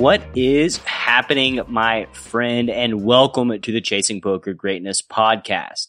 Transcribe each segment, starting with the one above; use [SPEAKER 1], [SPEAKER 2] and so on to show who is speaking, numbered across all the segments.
[SPEAKER 1] What is happening, my friend, and welcome to the Chasing Poker Greatness podcast.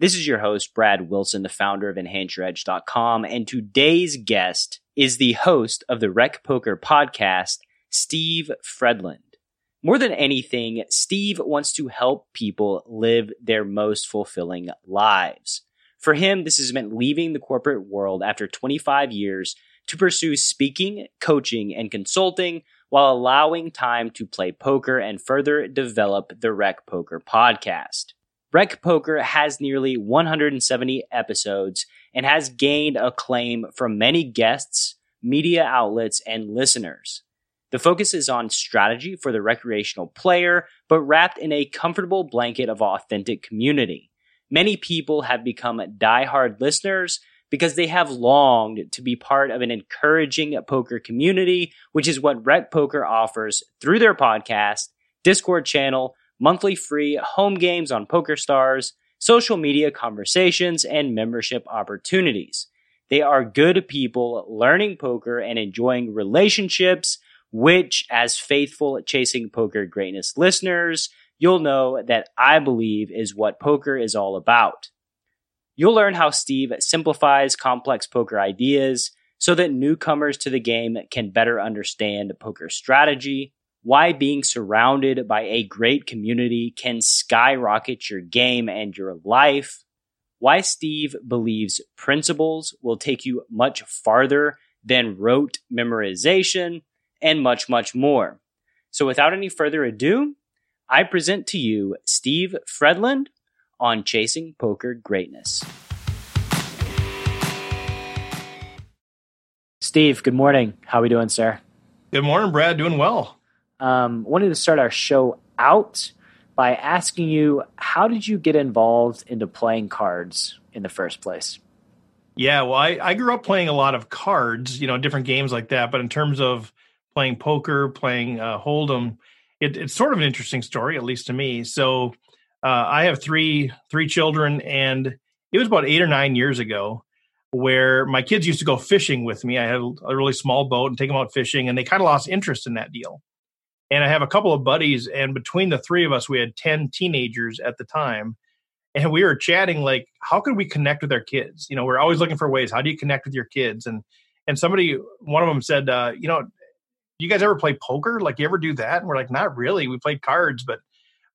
[SPEAKER 1] This is your host, Brad Wilson, the founder of EnhanceYourEdge.com, and today's guest is the host of the Rec Poker podcast, Steve Fredland. More than anything, Steve wants to help people live their most fulfilling lives. For him, this has meant leaving the corporate world after 25 years to pursue speaking, coaching, and consulting while allowing time to play poker and further develop the Rec Poker podcast. Rec Poker has nearly 170 episodes and has gained acclaim from many guests, media outlets, and listeners. The focus is on strategy for the recreational player, but wrapped in a comfortable blanket of authentic community. Many people have become die-hard listeners because they have longed to be part of an encouraging poker community, which is what Rec Poker offers through their podcast, Discord channel, monthly free home games on PokerStars, social media conversations, and membership opportunities. They are good people learning poker and enjoying relationships, which, as faithful Chasing Poker Greatness listeners, you'll know that I believe is what poker is all about. You'll learn how Steve simplifies complex poker ideas so that newcomers to the game can better understand poker strategy, why being surrounded by a great community can skyrocket your game and your life, why Steve believes principles will take you much farther than rote memorization, and much, much more. So without any further ado, I present to you Steve Fredland on Chasing Poker Greatness. Steve, good morning. How are we doing, sir?
[SPEAKER 2] Good morning, Brad. Doing well.
[SPEAKER 1] Um, wanted to start our show out by asking you how did you get involved into playing cards in the first place?
[SPEAKER 2] Yeah, well, I, I grew up playing a lot of cards, you know, different games like that. But in terms of playing poker, playing uh, Hold'em, it, it's sort of an interesting story, at least to me. So uh, I have three three children, and it was about eight or nine years ago where my kids used to go fishing with me. I had a really small boat and take them out fishing, and they kind of lost interest in that deal. And I have a couple of buddies, and between the three of us, we had ten teenagers at the time, and we were chatting like, how can we connect with our kids? You know, we're always looking for ways. How do you connect with your kids? And and somebody, one of them said, uh, you know, you guys ever play poker? Like, you ever do that? And we're like, not really. We played cards, but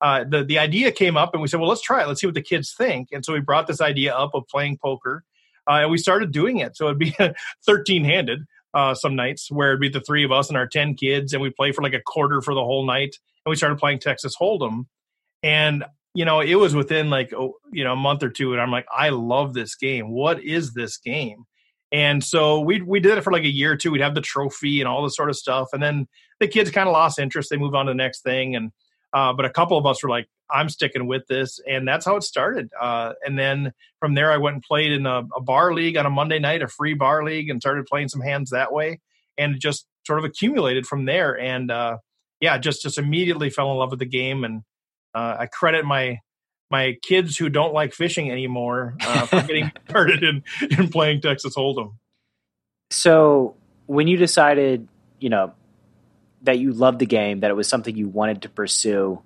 [SPEAKER 2] uh, the the idea came up, and we said, well, let's try it. Let's see what the kids think. And so we brought this idea up of playing poker, uh, and we started doing it. So it'd be thirteen handed uh, some nights where it'd be the three of us and our ten kids, and we'd play for like a quarter for the whole night. And we started playing Texas Hold'em, and you know it was within like oh, you know a month or two, and I'm like, I love this game. What is this game? And so we we did it for like a year or two. We'd have the trophy and all this sort of stuff, and then the kids kind of lost interest. They moved on to the next thing, and uh, but a couple of us were like, I'm sticking with this. And that's how it started. Uh, and then from there, I went and played in a, a, bar league on a Monday night, a free bar league, and started playing some hands that way. And just sort of accumulated from there. And uh, yeah, just just immediately fell in love with the game. And uh, I credit my my kids who don't like fishing anymore uh, for getting started in, in playing Texas Hold'em.
[SPEAKER 1] So when you decided, you know, that you loved the game, that it was something you wanted to pursue.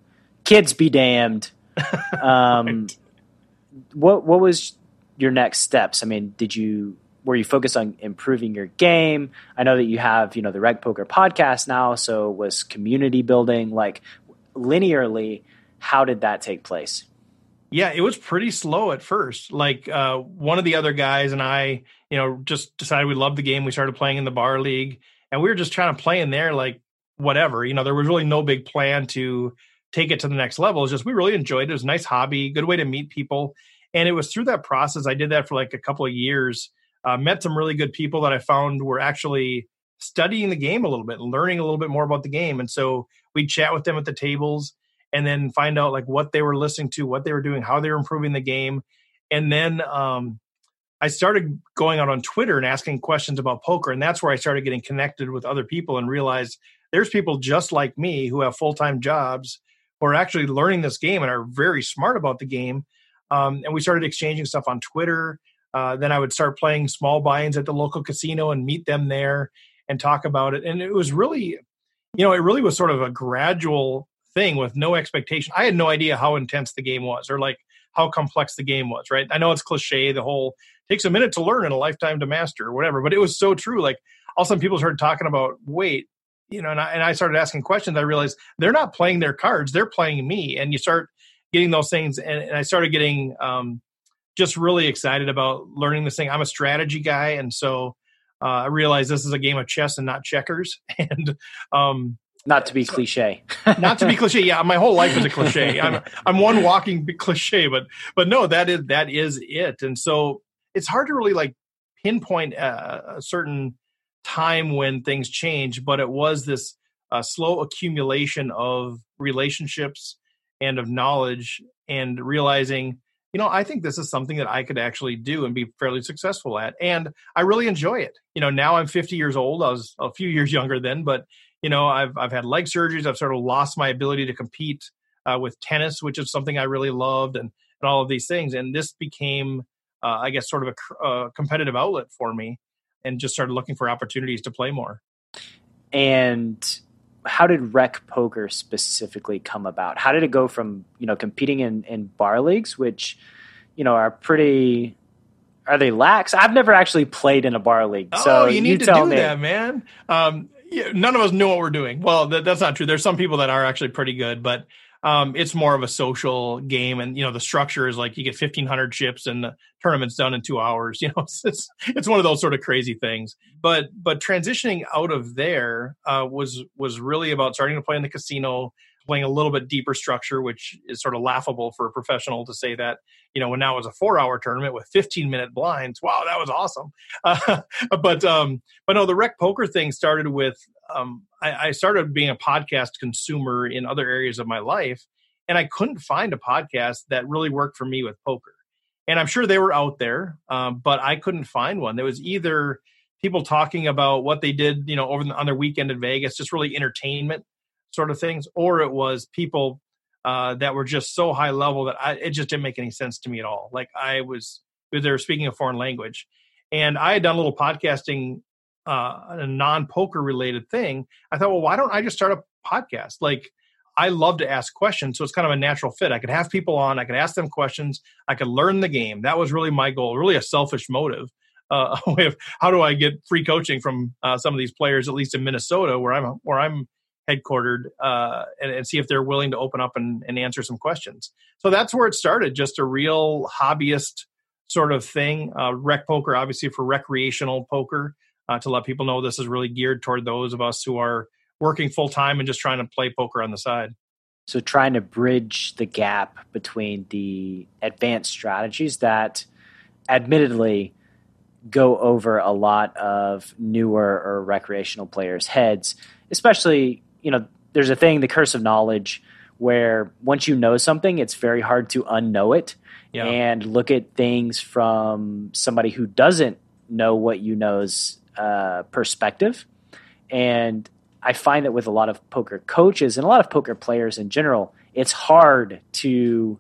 [SPEAKER 1] Kids be damned. Um. What what was your next steps? I mean, did you were you focused on improving your game? I know that you have you know the Rec Poker podcast now, so was community building like linearly? How did that take place?
[SPEAKER 2] Yeah, it was pretty slow at first. Like uh, one of the other guys and I, you know, just decided we loved the game. We started playing in the bar league, and we were just trying to play in there like whatever. You know, there was really no big plan to take it to the next level. It's just we really enjoyed it. It was a nice hobby, good way to meet people. And it was through that process. I did that for like a couple of years. Uh, met some really good people that I found were actually studying the game a little bit, learning a little bit more about the game. And so we'd chat with them at the tables. and then find out like what they were listening to, what they were doing, how they were improving the game. And then um, I started going out on Twitter and asking questions about poker. And that's where I started getting connected with other people and realized there's people just like me who have full time jobs who are actually learning this game and are very smart about the game. Um, and we started exchanging stuff on Twitter. Uh, then I would start playing small buy-ins at the local casino and meet them there and talk about it. And it was really, you know, it really was sort of a gradual thing with no expectation. I had no idea how intense the game was or like how complex the game was, right? I know it's cliche, the whole takes a minute to learn and a lifetime to master or whatever, but it was so true. Like all of a sudden people started talking about, wait, you know, and I, and I started asking questions. I realized they're not playing their cards, they're playing me. And you start getting those things. And, and I started getting um, just really excited about learning this thing. I'm a strategy guy. And so uh, I realized this is a game of chess and not checkers. And, um,
[SPEAKER 1] not to be cliche.
[SPEAKER 2] not to be cliche. Yeah, my whole life is a cliche. I'm I'm one walking cliche, but but no, that is that is it. And so it's hard to really like pinpoint a, a certain time when things change, but it was this uh, slow accumulation of relationships and of knowledge and realizing you know i think this is something that i could actually do and be fairly successful at and i really enjoy it. You know now i'm 50 years old. I was a few years younger then but you know i've i've had leg surgeries. I've sort of lost my ability to compete uh, with tennis which is something i really loved and and all of these things and this became uh, i guess sort of a, a competitive outlet for me and just started looking for opportunities to play more
[SPEAKER 1] and how did rec poker specifically come about? How did it go from you know competing in in bar leagues, which you know are pretty are they lax? I've never actually played in a bar league, oh, so
[SPEAKER 2] you need
[SPEAKER 1] you
[SPEAKER 2] to
[SPEAKER 1] do
[SPEAKER 2] me. that, man. Um, yeah, none of us know what we're doing. Well, that, that's not true. There's some people that are actually pretty good, but um, it's more of a social game, and you know the structure is like you get 1,500 chips, and the tournament's done in two hours. You know, it's, it's, it's one of those sort of crazy things. But but transitioning out of there uh, was was really about starting to play in the casino, playing a little bit deeper structure, which is sort of laughable for a professional to say that. You know, when now it was a four-hour tournament with 15-minute blinds. Wow, that was awesome. Uh, but um, but no, the rec poker thing started with um, I, I started being a podcast consumer in other areas of my life, and I couldn't find a podcast that really worked for me with poker. And I'm sure they were out there, um, but I couldn't find one. There was either people talking about what they did, you know, over the, on their weekend in Vegas, just really entertainment sort of things, or it was people uh, that were just so high level that I, it just didn't make any sense to me at all. Like I was, they were speaking a foreign language, and I had done a little podcasting uh, a non poker related thing, I thought, well, why don't I just start a podcast? Like, I love to ask questions, so it's kind of a natural fit. I could have people on, I could ask them questions, I could learn the game. That was really my goal, really a selfish motive. Uh, of how do I get free coaching from uh, some of these players, at least in Minnesota, where I'm where I'm headquartered, uh, and, and, see if they're willing to open up and, and answer some questions. So that's where it started, just a real hobbyist sort of thing. Uh, rec poker, obviously for recreational poker, uh, to let people know this is really geared toward those of us who are working full time and just trying to play poker on the side.
[SPEAKER 1] So, trying to bridge the gap between the advanced strategies that admittedly go over a lot of newer or recreational players' heads, especially, you know, there's a thing, the curse of knowledge, where once you know something, it's very hard to unknow it yeah. and look at things from somebody who doesn't know what you know's uh, perspective. And I find that with a lot of poker coaches and a lot of poker players in general, it's hard to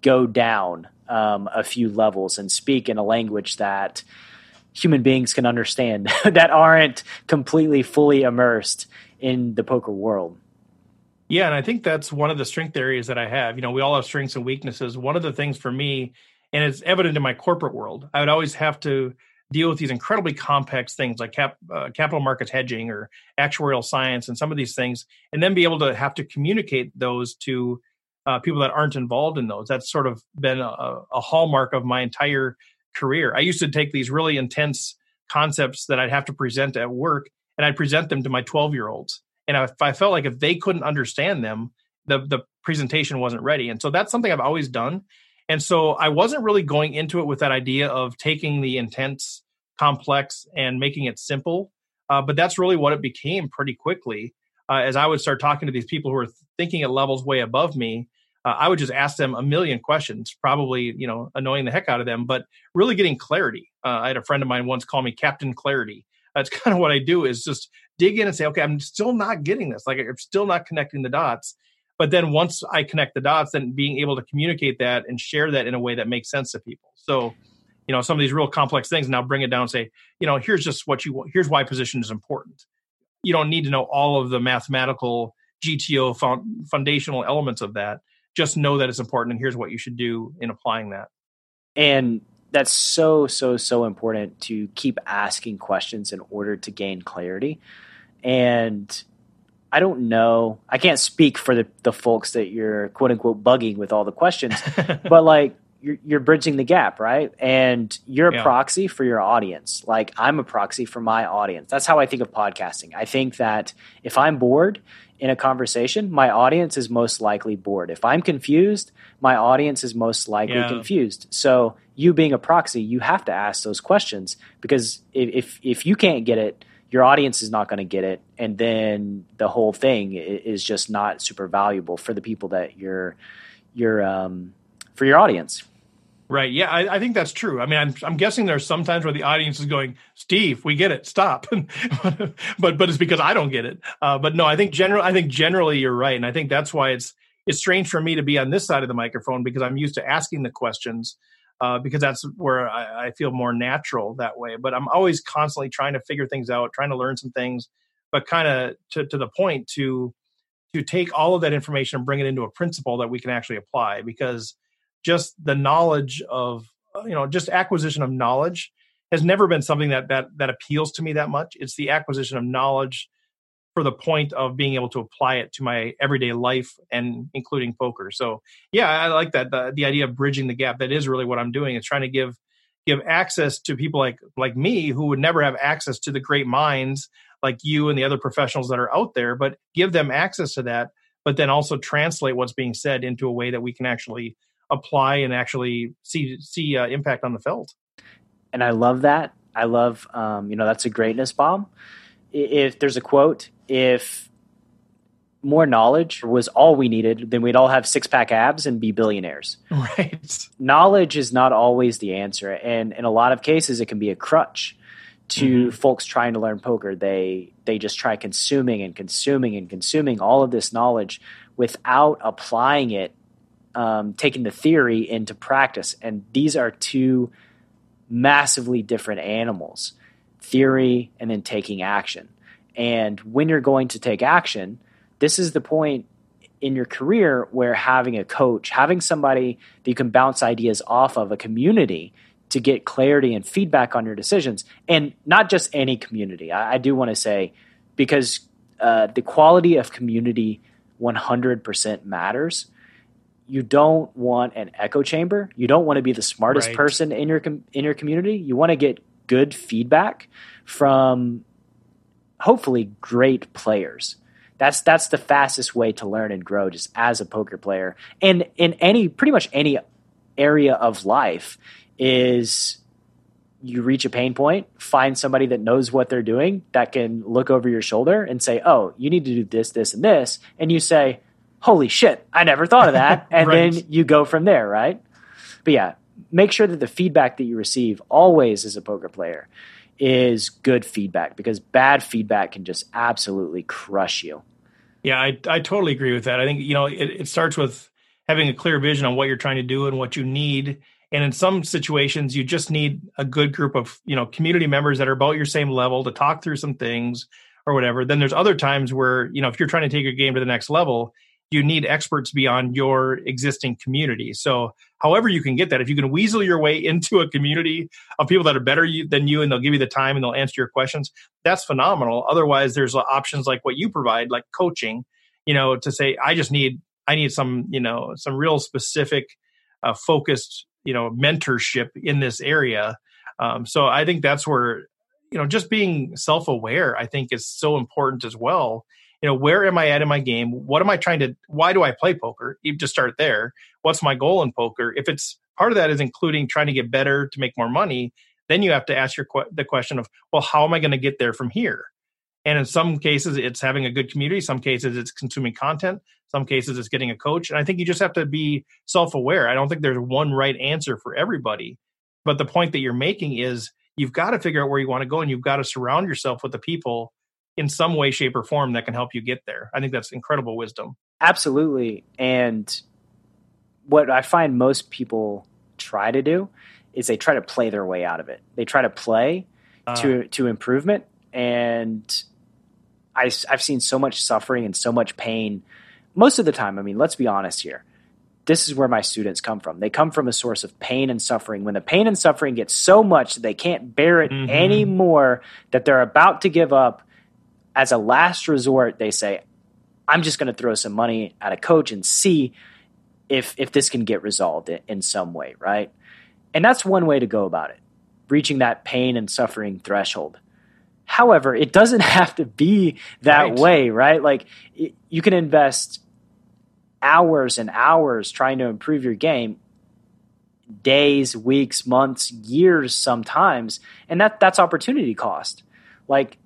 [SPEAKER 1] go down um, a few levels and speak in a language that human beings can understand that aren't completely fully immersed in the poker world.
[SPEAKER 2] Yeah, and I think that's one of the strength areas that I have. You know, we all have strengths and weaknesses. One of the things for me, and it's evident in my corporate world, I would always have to deal with these incredibly complex things like cap, uh, capital markets hedging or actuarial science and some of these things, and then be able to have to communicate those to uh, people that aren't involved in those. That's sort of been a, a, hallmark of my entire career. I used to take these really intense concepts that I'd have to present at work, and I'd present them to my 12 year olds. And if I felt like if they couldn't understand them, the the presentation wasn't ready. And so that's something I've always done. And so I wasn't really going into it with that idea of taking the intense, complex, and making it simple. Uh, but that's really what it became pretty quickly. uh, as I would start talking to these people who are thinking at levels way above me, uh, I would just ask them a million questions, probably you know annoying the heck out of them, but really getting clarity. Uh, I had a friend of mine once call me Captain Clarity. That's kind of what I do is just dig in and say, okay, I'm still not getting this. Like I'm still not connecting the dots. But then once I connect the dots, then being able to communicate that and share that in a way that makes sense to people. So, you know, some of these real complex things now bring it down and say, you know, here's just what you here's why position is important. You don't need to know all of the mathematical GTO foundational elements of that just know that it's important and here's what you should do in applying that.
[SPEAKER 1] And that's so so so important to keep asking questions in order to gain clarity. And I don't know. I can't speak for the, the folks that you're quote unquote bugging with all the questions, but like you're, you're bridging the gap, right? And you're a yeah. proxy for your audience. Like I'm a proxy for my audience. That's how I think of podcasting. I think that if I'm bored in a conversation, my audience is most likely bored. If I'm confused, my audience is most likely yeah. confused. So you being a proxy, you have to ask those questions because if if, if you can't get it, your audience is not going to get it, and then the whole thing is just not super valuable for the people that you're you're um, for your audience.
[SPEAKER 2] Right. Yeah, I, I, think that's true. I mean, I'm, I'm guessing there's sometimes where the audience is going, "Steve, we get it. Stop." but but it's because I don't get it. Uh, but no, I think general. I think generally you're right, and I think that's why it's it's strange for me to be on this side of the microphone because I'm used to asking the questions uh, because that's where I, I feel more natural that way. But I'm always constantly trying to figure things out, trying to learn some things, but kind of to to the point to to take all of that information and bring it into a principle that we can actually apply because just the knowledge of uh, you know just acquisition of knowledge has never been something that that that appeals to me that much. It's the acquisition of knowledge for the point of being able to apply it to my everyday life and including poker. So yeah i like that the, the idea of bridging the gap. That is really what i'm doing. Is trying to give give access to people like like me who would never have access to the great minds like you and the other professionals that are out there but give them access to that but then also translate what's being said into a way that we can actually apply and actually see see uh, impact on the felt.
[SPEAKER 1] And I love that. I love um, you know that's a greatness bomb. If there's a quote, if more knowledge was all we needed, then we'd all have six pack abs and be billionaires.
[SPEAKER 2] Right.
[SPEAKER 1] Knowledge is not always the answer, and in a lot of cases, it can be a crutch to mm-hmm. folks trying to learn poker. They they just try consuming and consuming and consuming all of this knowledge without applying it um, taking the theory into practice. And these are two massively different animals theory and then taking action. And when you're going to take action, this is the point in your career where having a coach, having somebody that you can bounce ideas off of, a community to get clarity and feedback on your decisions, and not just any community. I, I do want to say, because uh, the quality of community 100% matters you don't want an echo chamber. You don't want to be the smartest right. person in your com- in your community. You want to get good feedback from hopefully great players. That's that's the fastest way to learn and grow just as a poker player. And in any pretty much any area of life is you reach a pain point, find somebody that knows what they're doing that can look over your shoulder and say, "Oh, you need to do this, this, and this," and you say, holy shit, I never thought of that. And right. then you go from there, right? But yeah, make sure that the feedback that you receive always as a poker player is good feedback because bad feedback can just absolutely crush you.
[SPEAKER 2] Yeah, I, I totally agree with that. I think, you know, it, it starts with having a clear vision on what you're trying to do and what you need. And in some situations, you just need a good group of, you know, community members that are about your same level to talk through some things or whatever. Then there's other times where, you know, if you're trying to take your game to the next level, you need experts beyond your existing community. So, however you can get that, if you can weasel your way into a community of people that are better you, than you and they'll give you the time and they'll answer your questions, that's phenomenal. Otherwise, there's options like what you provide, like coaching, you know, to say, I just need, I need some, you know, some real specific, uh, focused, you know, mentorship in this area. Um, so I think that's where, you know, just being self aware, I think is so important as well you know where am i at in my game what am i trying to why do i play poker you just start there what's my goal in poker if it's part of that is including trying to get better to make more money then you have to ask your the question of well how am i going to get there from here And in some cases, it's having a good community. Some cases, it's consuming content. Some cases, it's getting a coach. And I think you just have to be self aware. I don't think there's one right answer for everybody. But the point that you're making is you've got to figure out where you want to go and you've got to surround yourself with the people in some way, shape, or form that can help you get there. I think that's incredible wisdom.
[SPEAKER 1] Absolutely. And what I find most people try to do is they try to play their way out of it. They try to play uh, to to improvement and I, I've seen so much suffering and so much pain most of the time. I mean, let's be honest here. This is where my students come from. They come from a source of pain and suffering. When the pain and suffering gets so much that they can't bear it mm-hmm. anymore, that they're about to give up, as a last resort, they say, I'm just going to throw some money at a coach and see if if this can get resolved in, some way, right? And that's one way to go about it, reaching that pain and suffering threshold. However, it doesn't have to be that right. way, right? Like it, you can invest hours and hours trying to improve your game days, weeks, months, years sometimes, and that that's opportunity cost. Like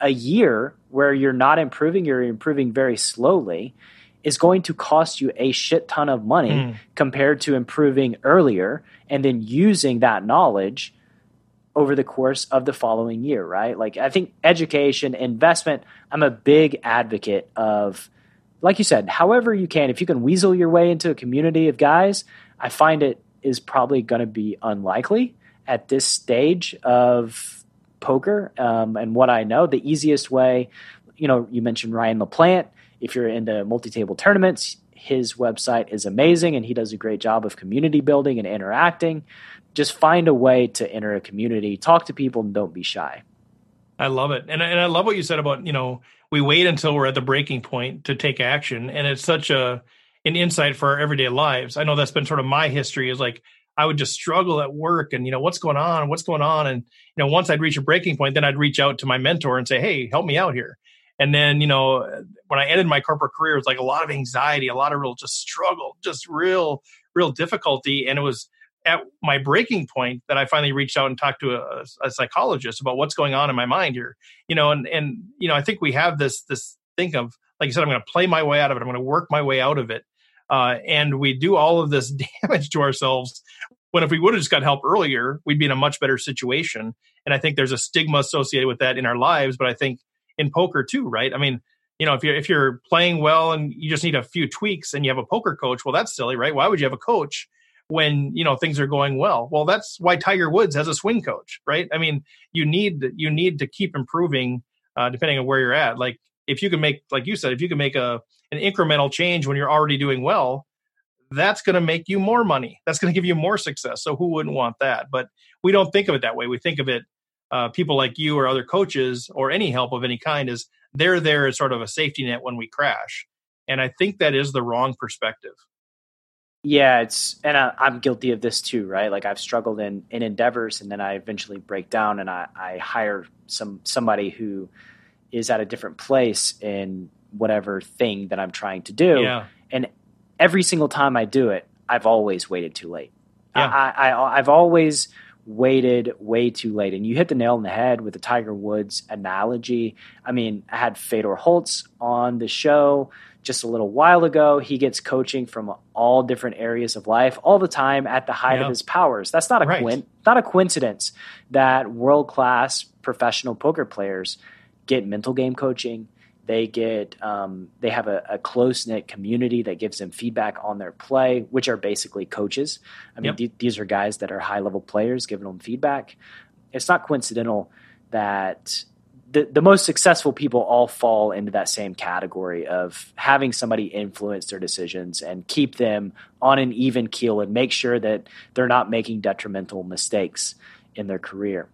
[SPEAKER 1] a year where you're not improving, you're improving very slowly is going to cost you a shit ton of money mm. compared to improving earlier and then using that knowledge over the course of the following year, right? Like I think education, investment, I'm a big advocate of like you said, however you can, if you can weasel your way into a community of guys, I find it is probably going to be unlikely at this stage of poker. Um, and what I know, the easiest way, you know, you mentioned Ryan LaPlante. If you're into multi-table tournaments, his website is amazing and he does a great job of community building and interacting just find a way to enter a community, talk to people, and don't be shy.
[SPEAKER 2] I love it, and and I love what you said about you know we wait until we're at the breaking point to take action, and it's such a an insight for our everyday lives. I know that's been sort of my history is like I would just struggle at work and you know what's going on, what's going on, and you know once I'd reach a breaking point, then I'd reach out to my mentor and say, hey, help me out here. And then you know when I ended my corporate career, it was like a lot of anxiety, a lot of real just struggle, just real real difficulty, and it was at my breaking point that I finally reached out and talked to a, a, psychologist about what's going on in my mind here. You know, and and you know, I think we have this this think of like you said, I'm going to play my way out of it. I'm going to work my way out of it, uh, and we do all of this damage to ourselves. When if we would have just got help earlier, we'd be in a much better situation. And I think there's a stigma associated with that in our lives. But I think in poker too, right? I mean, you know, if you're if you're playing well and you just need a few tweaks and you have a poker coach, well, that's silly, right? Why would you have a coach when you know things are going well well that's why tiger woods has a swing coach right i mean you need you need to keep improving uh, depending on where you're at like if you can make like you said if you can make a an incremental change when you're already doing well that's going to make you more money that's going to give you more success so who wouldn't want that but we don't think of it that way we think of it uh, people like you or other coaches or any help of any kind is they're there as sort of a safety net when we crash and i think that is the wrong perspective
[SPEAKER 1] yeah, it's and I, am guilty of this too, right? Like I've struggled in in endeavors, and then I eventually break down, and I, I hire some somebody who is at a different place in whatever thing that I'm trying to do.
[SPEAKER 2] Yeah.
[SPEAKER 1] And every single time I do it, I've always waited too late. Yeah. I, I I've always waited way too late. And you hit the nail on the head with the Tiger Woods analogy. I mean, I had Fedor Holz on the show just a little while ago. He gets coaching from all different areas of life all the time at the height of his powers. That's not a right. Coin- not a coincidence that world class professional poker players get mental game coaching. They get um, they have a, a close knit community that gives them feedback on their play, which are basically coaches. I mean, yep. th- these are guys that are high level players giving them feedback. It's not coincidental that the, the most successful people all fall into that same category of having somebody influence their decisions and keep them on an even keel and make sure that they're not making detrimental mistakes in their career.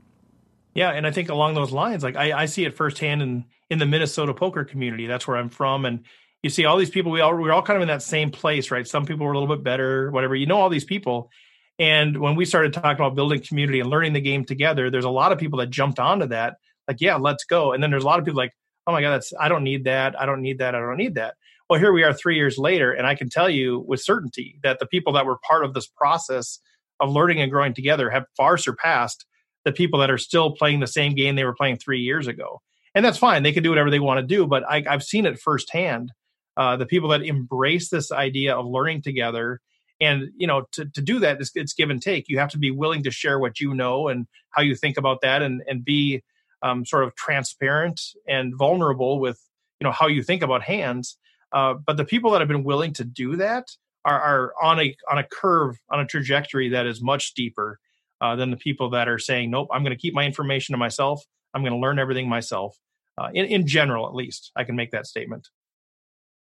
[SPEAKER 2] Yeah, and I think along those lines, like I, I see it firsthand in in the Minnesota poker community. That's where I'm from, and you see all these people. We all we're all kind of in that same place, right? Some people were a little bit better, whatever. You know, all these people, and when we started talking about building community and learning the game together, there's a lot of people that jumped onto that like, yeah, let's go. And then there's a lot of people like, oh my God, that's I don't need that. I don't need that. I don't need that. Well, here we are three years later, and I can tell you with certainty that the people that were part of this process of learning and growing together have far surpassed the people that are still playing the same game they were playing three years ago. And that's fine. They can do whatever they want to do. But I, have seen it firsthand. Uh, the people that embrace this idea of learning together, and you know, to to do that, it's, it's give and take. You have to be willing to share what you know and how you think about that, and and be um, sort of transparent and vulnerable with you know how you think about hands. Uh, but the people that have been willing to do that are, are on a on a curve on a trajectory that is much steeper uh, than the people that are saying, "Nope, I'm going to keep my information to myself. I'm going to learn everything myself." Uh, in, in general, at least, I can make that statement.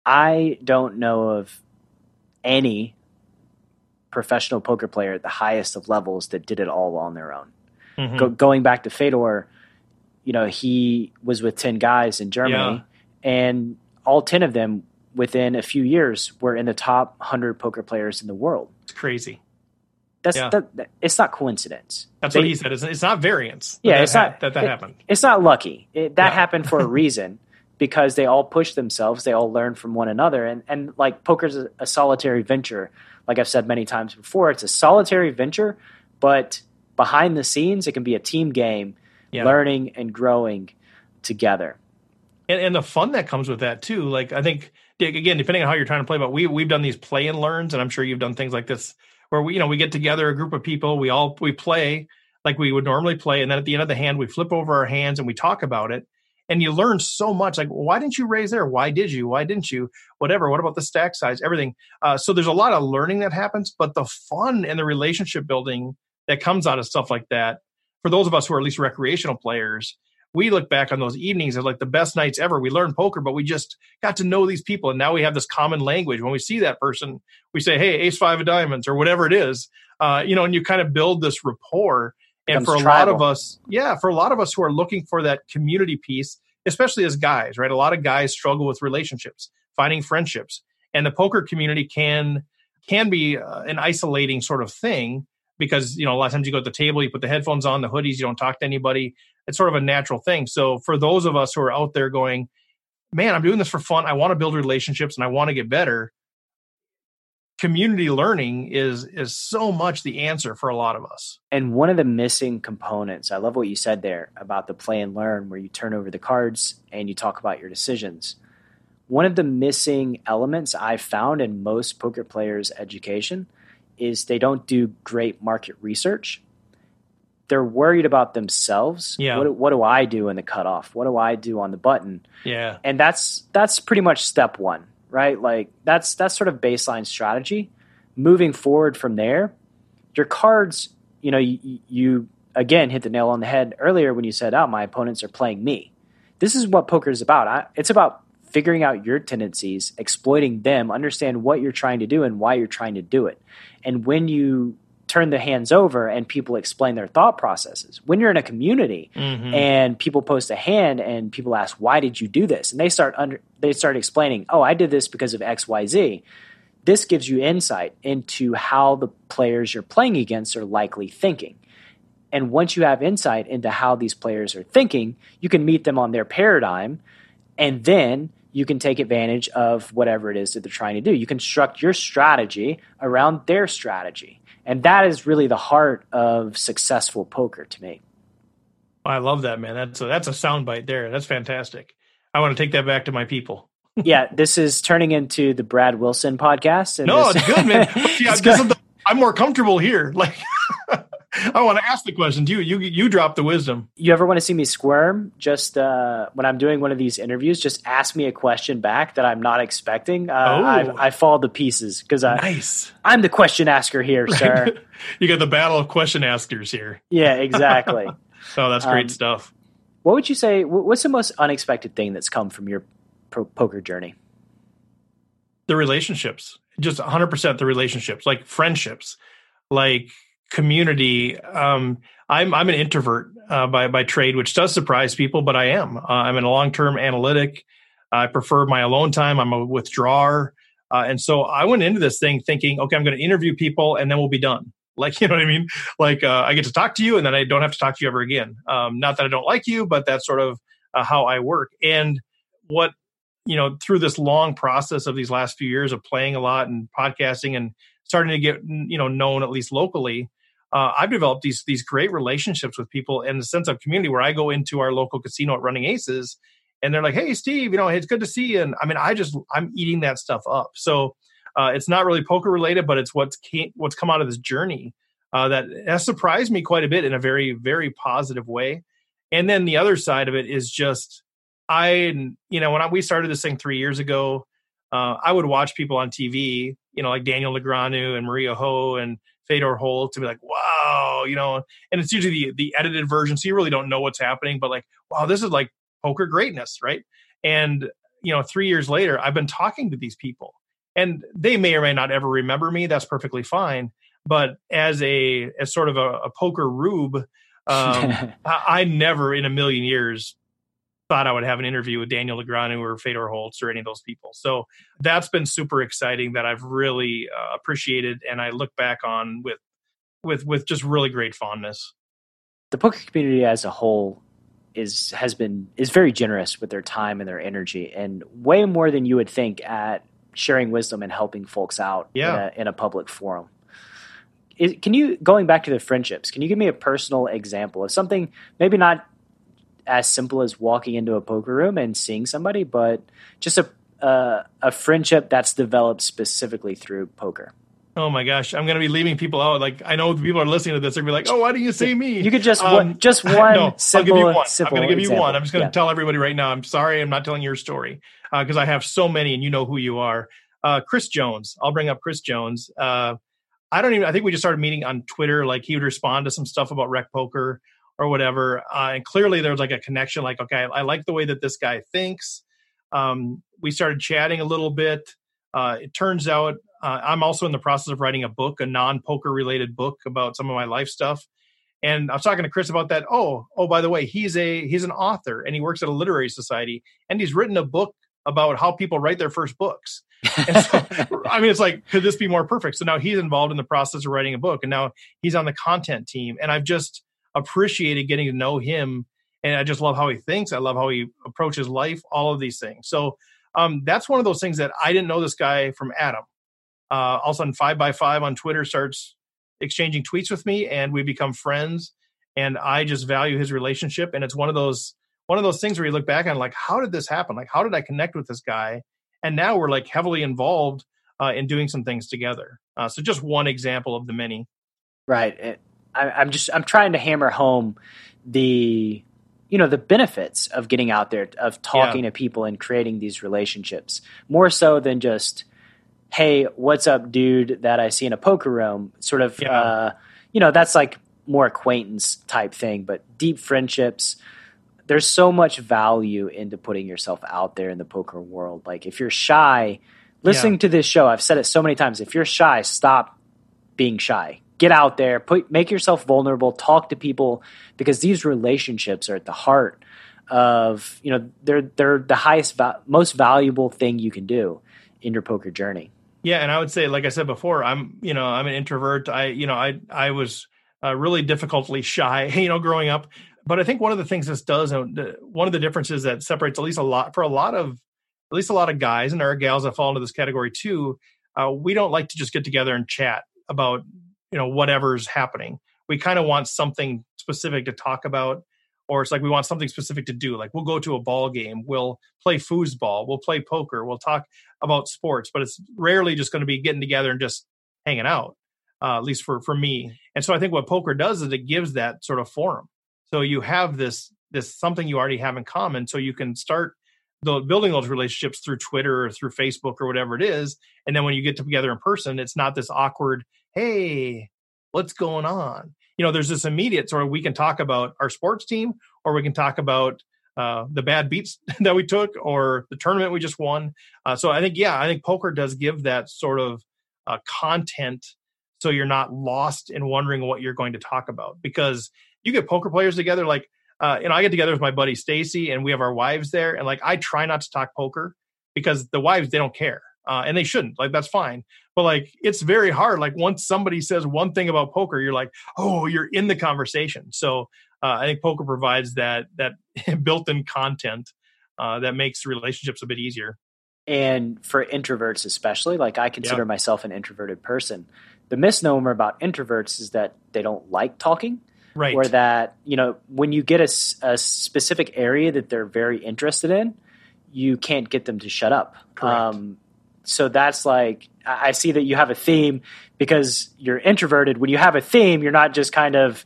[SPEAKER 1] I don't know of any professional poker player at the highest of levels that did it all on their own. Mm-hmm. Go, going back to Fedor, you know, he was with 10 guys in Germany, yeah. and all 10 of them within a few years were in the top 100 poker players in the world.
[SPEAKER 2] It's crazy.
[SPEAKER 1] That's yeah. that, it's not coincidence.
[SPEAKER 2] That's they, what he said. It's, it's not variance.
[SPEAKER 1] Yeah,
[SPEAKER 2] that
[SPEAKER 1] it's not
[SPEAKER 2] that that
[SPEAKER 1] it,
[SPEAKER 2] happened.
[SPEAKER 1] It's not lucky. It, that yeah. happened for a reason because they all push themselves. They all learn from one another, and and like poker's a, a solitary venture. Like I've said many times before, it's a solitary venture, but behind the scenes, it can be a team game, yeah. learning and growing together.
[SPEAKER 2] And, and the fun that comes with that too. Like I think again, depending on how you're trying to play, but we we've done these play and learns, and I'm sure you've done things like this where we you know we get together a group of people, we all we play like we would normally play, and then at the end of the hand we flip over our hands and we talk about it. And you learn so much. Like, why didn't you raise there? Why did you? Why didn't you? Whatever. What about the stack size? Everything. Uh, so there's a lot of learning that happens, but the fun and the relationship building that comes out of stuff like that, for those of us who are at least recreational players, we look back on those evenings as like the best nights ever. We learned poker, but we just got to know these people. And now we have this common language. When we see that person, we say, Hey, ace five of diamonds or whatever it is. Uh, you know, and you kind of build this rapport. And for a tribal. lot of us, yeah, for a lot of us who are looking for that community piece, especially as guys, right? A lot of guys struggle with relationships, finding friendships, and the poker community can can be uh, an isolating sort of thing because you know a lot of times you go to the table, you put the headphones on, the hoodies, you don't talk to anybody. It's sort of a natural thing. So for those of us who are out there going, man, I'm doing this for fun. I want to build relationships and I want to get better. Community learning is is so much the answer for a lot of us.
[SPEAKER 1] And one of the missing components, I love what you said there about the play and learn, where you turn over the cards and you talk about your decisions. One of the missing elements I've found in most poker players' education is they don't do great market research. They're worried about themselves.
[SPEAKER 2] Yeah.
[SPEAKER 1] What, what do I do in the cutoff? What do I do on the button?
[SPEAKER 2] Yeah.
[SPEAKER 1] And that's that's pretty much step one, right? Like that's that's sort of baseline strategy. Moving forward from there, your cards, you know, you, you again hit the nail on the head earlier when you said, "Oh, my opponents are playing me." This is what poker is about. I, it's about figuring out your tendencies, exploiting them, understand what you're trying to do and why you're trying to do it. And when you turn the hands over and people explain their thought processes, when you're in a community mm-hmm. and people post a hand and people ask, "Why did you do this?" and they start under they start explaining, "Oh, I did this because of XYZ." This gives you insight into how the players you're playing against are likely thinking. And once you have insight into how these players are thinking, you can meet them on their paradigm and then you can take advantage of whatever it is that they're trying to do. You construct your strategy around their strategy. And that is really the heart of successful poker to me.
[SPEAKER 2] I love that, man. That's a, that's a soundbite there. That's fantastic. I want to take that back to my people.
[SPEAKER 1] yeah, this is turning into the Brad Wilson podcast.
[SPEAKER 2] no,
[SPEAKER 1] this,
[SPEAKER 2] it's good, man. Yeah, it's good. I'm more comfortable here. Like I want to ask the question. You you you drop the wisdom.
[SPEAKER 1] You ever want to see me squirm? Just uh, when I'm doing one of these interviews, just ask me a question back that I'm not expecting. Uh, oh. I, I fall to pieces because I
[SPEAKER 2] nice.
[SPEAKER 1] I'm the question asker here, sir.
[SPEAKER 2] you got the battle of question askers here.
[SPEAKER 1] Yeah, exactly.
[SPEAKER 2] oh, that's great um, stuff.
[SPEAKER 1] What would you say? What's the most unexpected thing that's come from your pro- poker journey?
[SPEAKER 2] The relationships, just 100 percent the relationships, like friendships, like community. Um, I'm I'm an introvert uh, by by trade, which does surprise people, but I am. Uh, I'm in a long term analytic. I prefer my alone time. I'm a withdrawer, uh, and so I went into this thing thinking, okay, I'm going to interview people, and then we'll be done. Like you know what I mean? Like uh, I get to talk to you, and then I don't have to talk to you ever again. Um, not that I don't like you, but that's sort of uh, how I work. And what you know through this long process of these last few years of playing a lot and podcasting and starting to get you know known at least locally uh, I've developed these these great relationships with people and a sense of community where I go into our local casino at Running Aces, and they're like, "Hey, Steve, you know, it's good to see you." And I mean, I just I'm eating that stuff up. So uh, it's not really poker related, but it's what's came, what's come out of this journey uh, that has surprised me quite a bit in a very very positive way. And then the other side of it is just I, you know, when I, we started this thing three years ago, uh, I would watch people on TV, you know, like Daniel Negreanu and Maria Ho and Fedor Holz to be like, wow, you know, and it's usually the, the edited version. So you really don't know what's happening, but like, wow, this is like poker greatness, right? And, you know, three years later, I've been talking to these people and they may or may not ever remember me. That's perfectly fine. But as a, as sort of a, a poker rube, um, I, I never in a million years thought I would have an interview with Daniel Negreanu or Fedor Holz or any of those people. So that's been super exciting that I've really uh, appreciated and I look back on with with with just really great fondness.
[SPEAKER 1] The poker community as a whole is has been is very generous with their time and their energy and way more than you would think at sharing wisdom and helping folks out
[SPEAKER 2] yeah.
[SPEAKER 1] in, a, in a public forum. Is, can you going back to the friendships? Can you give me a personal example of something maybe not as simple as walking into a poker room and seeing somebody, but just a uh, a friendship that's developed specifically through poker.
[SPEAKER 2] Oh my gosh, I'm going to be leaving people out. Like I know people are listening to this, they're to be like, "Oh, why don't you say me?"
[SPEAKER 1] You could just um, one, just one. No, simple,
[SPEAKER 2] I'll give you one.
[SPEAKER 1] I'm
[SPEAKER 2] going to give you one. I'm just going to yeah. tell everybody right now. I'm sorry, I'm not telling your story because uh, I have so many, and you know who you are. Uh, Chris Jones. I'll bring up Chris Jones. Uh, I don't even. I think we just started meeting on Twitter. Like he would respond to some stuff about rec poker or whatever. Uh, and clearly there's like a connection, like, okay, I, I like the way that this guy thinks. Um, we started chatting a little bit. Uh, it turns out uh, I'm also in the process of writing a book, a non poker related book about some of my life stuff. And I was talking to Chris about that. Oh, oh, by the way, he's a he's an author and he works at a literary society and he's written a book about how people write their first books. So, I mean, it's like, could this be more perfect? So now he's involved in the process of writing a book, and now he's on the content team. And I've just appreciated getting to know him and I just love how he thinks. I love how he approaches life, all of these things. So um, that's one of those things that I didn't know this guy from Adam. Uh, all of a sudden, five by five on Twitter starts exchanging tweets with me, and we become friends. And I just value his relationship. And it's one of those one of those things where you look back on like, how did this happen? Like, how did I connect with this guy? And now we're like heavily involved uh, in doing some things together. Uh, so just one example of the many.
[SPEAKER 1] Right. I, am just I'm trying to hammer home the you know the benefits of getting out there of talking yeah. to people and creating these relationships more so than just hey what's up dude that I see in a poker room sort of yeah. uh, you know that's like more acquaintance type thing but deep friendships there's so much value into putting yourself out there in the poker world like if you're shy listening yeah. to this show I've said it so many times if you're shy stop being shy get out there, put make yourself vulnerable, talk to people because these relationships are at the heart of you know they're they're the highest most valuable thing you can do in your poker journey.
[SPEAKER 2] Yeah, and I would say, like I said before, I'm you know I'm an introvert. I you know I I was uh, really difficultly shy, you know, growing up. But I think one of the things this does, and one of the differences that separates at least a lot for a lot of at least a lot of guys and there are gals that fall into this category too. Uh, we don't like to just get together and chat about you know whatever's happening. We kind of want something specific to talk about or it's like we want something specific to do like we'll go to a ball game we'll play foosball we'll play poker we'll talk about sports but it's rarely just going to be getting together and just hanging out uh, at least for for me. And so i think what poker does is it gives that sort of forum. So you have this this something you already have in common so you can start the, building those relationships through twitter or through facebook or whatever it is and then when you get together in person it's not this awkward hey, what's going on? You know, there's this immediate sort of we can talk about our sports team or we can talk about uh, the bad beats that we took or the tournament we just won. Uh, so I think, yeah, I think poker does give that sort of uh, content so you're not lost in wondering what you're going to talk about because you get poker players together like uh, you know i get together with my buddy stacy and we have our wives there and like i try not to talk poker because the wives they don't care uh, and they shouldn't. Like that's fine, but like it's very hard. Like once somebody says one thing about poker, you're like, oh, you're in the conversation. So uh, I think poker provides that that built-in content uh, that makes relationships a bit easier.
[SPEAKER 1] And for introverts, especially, like I consider
[SPEAKER 2] Yeah.
[SPEAKER 1] myself an introverted person. The misnomer about introverts is that they don't like talking,
[SPEAKER 2] Right.
[SPEAKER 1] or that you know when you get a, a specific area that they're very interested in, you can't get them to shut up.
[SPEAKER 2] Correct.
[SPEAKER 1] So that's like I see that you have a theme because you're introverted. When you have a theme, you're not just kind of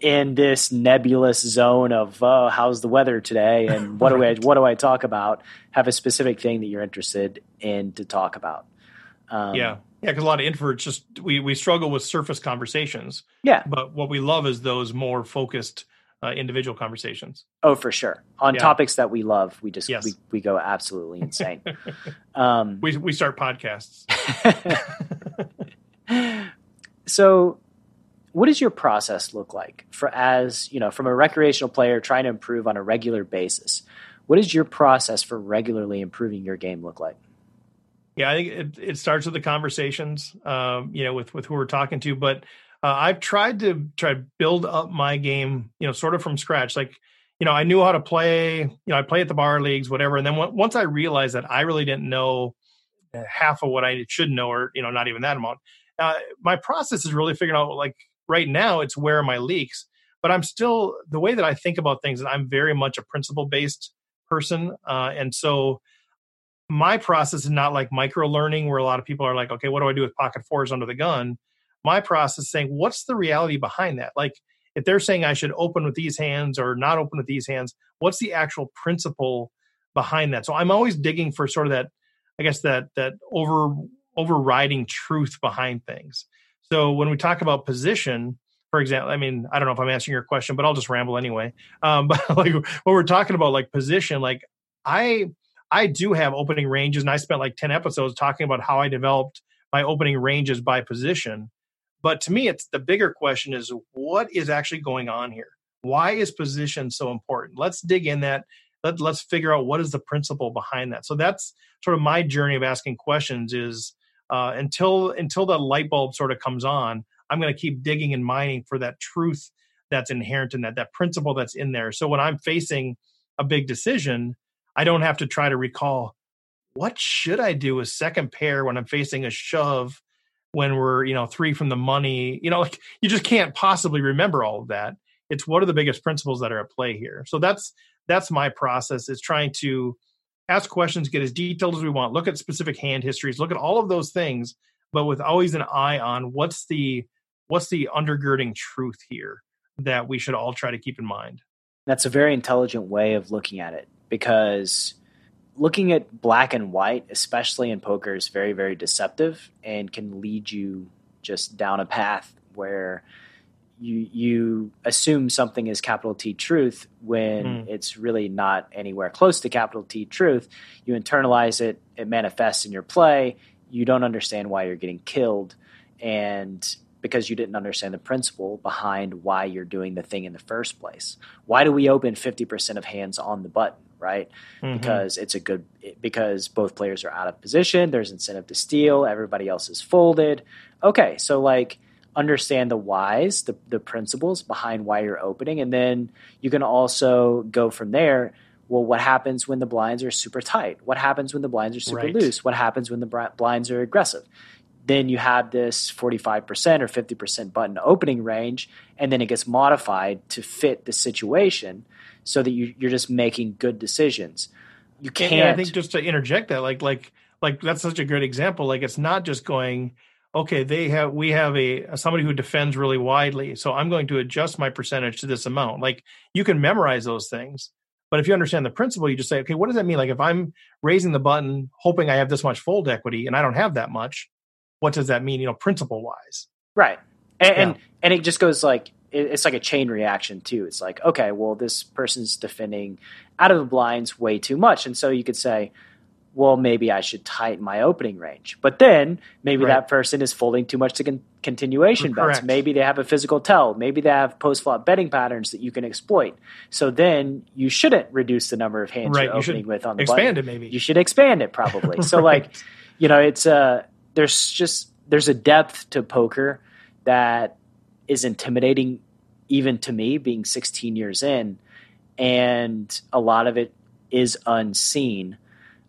[SPEAKER 1] in this nebulous zone of oh, how's the weather today and what do I what do I talk about? Have a specific thing that you're interested in to talk about. Um,
[SPEAKER 2] yeah. Yeah. Because a lot of introverts just, we, we struggle with surface conversations,
[SPEAKER 1] yeah.
[SPEAKER 2] but what we love is those more focused uh, individual conversations.
[SPEAKER 1] Oh, for sure. On
[SPEAKER 2] Yeah.
[SPEAKER 1] topics that we love, we just
[SPEAKER 2] Yes.
[SPEAKER 1] we, we go absolutely insane. um,
[SPEAKER 2] We, we start podcasts.
[SPEAKER 1] so what does your process look like for as you know from a recreational player trying to improve on a regular basis what does your process for regularly improving your game look like
[SPEAKER 2] Yeah, I think it, it starts with the conversations, um, you know, with with who we're talking to. But uh, I've tried to try to build up my game, you know, sort of from scratch. Like, you know, I knew how to play. You know, I play at the bar leagues, whatever. And then on- once I realized that I really didn't know half of what I should know, or you know, not even that amount. Uh, my process is really figuring out like right now, it's where are my leaks. But I'm still the way that I think about things. I'm very much a principle based person, uh, and so my process is not like micro learning where a lot of people are like, okay, what do I do with pocket fours under the gun? My process saying, what's the reality behind that? Like, if they're saying I should open with these hands or not open with these hands, what's the actual principle behind that? So I'm always digging for sort of that, I guess that that over overriding truth behind things. So when we talk about position, for example, I mean, I don't know if I'm answering your question, but I'll just ramble anyway. Um, but like when we're talking about like position, like I I do have opening ranges, and I spent like 10 episodes talking about how I developed my opening ranges by position. But to me, it's the bigger question is what is actually going on here? Why is position so important? Let's dig in that. Let, let's figure out what is the principle behind that. So that's sort of my journey of asking questions is uh, until until the light bulb sort of comes on, I'm going to keep digging and mining for that truth that's inherent in that, that principle that's in there. So when I'm facing a big decision, I don't have to try to recall what should I do with second pair when I'm facing a shove when we're, you know, three from the money. You know, like you just can't possibly remember all of that. It's what are the biggest principles that are at play here. So that's that's my process is trying to ask questions, get as detailed as we want, look at specific hand histories, look at all of those things, but with always an eye on what's the what's the undergirding truth here that we should all try to keep in mind.
[SPEAKER 1] that's a very intelligent way of looking at it because looking at black and white especially in poker is very very deceptive and can lead you just down a path where you you assume something is capital T truth when
[SPEAKER 2] Mm.
[SPEAKER 1] it's really not anywhere close to capital T truth. You internalize it, it manifests in your play. You don't understand why you're getting killed, and because you didn't understand the principle behind why you're doing the thing in the first place. Why do we open 50% of hands on the button, right?
[SPEAKER 2] Mhm.
[SPEAKER 1] because it's a good because both players are out of position there's incentive to steal everybody else is folded okay so like understand the whys the, the principles behind why you're opening and then you can also go from there well what happens when the blinds are super tight what happens when the blinds are super
[SPEAKER 2] Right.
[SPEAKER 1] loose what happens when the blinds are aggressive then you have this 45% or 50% button opening range and then it gets modified to fit the situation so that you, you're just making good decisions you can't
[SPEAKER 2] and I think just to interject that, like, like, like that's such a great example. Like, it's not just going, okay, they have, we have a somebody who defends really widely, so I'm going to adjust my percentage to this amount. Like, you can memorize those things, but if you understand the principle, you just say, okay, what does that mean? Like, if I'm raising the button, hoping I have this much fold equity, and I don't have that much, what does that mean? You know, principle wise.
[SPEAKER 1] right and, and
[SPEAKER 2] Yeah.
[SPEAKER 1] and it just goes like it's like a chain reaction too. It's like okay well this person's defending out of the blinds way too much. And so you could say well maybe i should tighten my opening range. But then maybe
[SPEAKER 2] Right.
[SPEAKER 1] that person is folding too much to con- continuation bets. Maybe they have a physical tell. Maybe they have post flop betting patterns that you can exploit. So then you shouldn't reduce the number of hands
[SPEAKER 2] Right,
[SPEAKER 1] you're
[SPEAKER 2] you
[SPEAKER 1] opening with on the
[SPEAKER 2] Expand
[SPEAKER 1] button.
[SPEAKER 2] it, maybe.
[SPEAKER 1] you should expand it probably. So like you know it's uh there's just there's a depth to poker that is intimidating even to me being 16 years in and a lot of it is unseen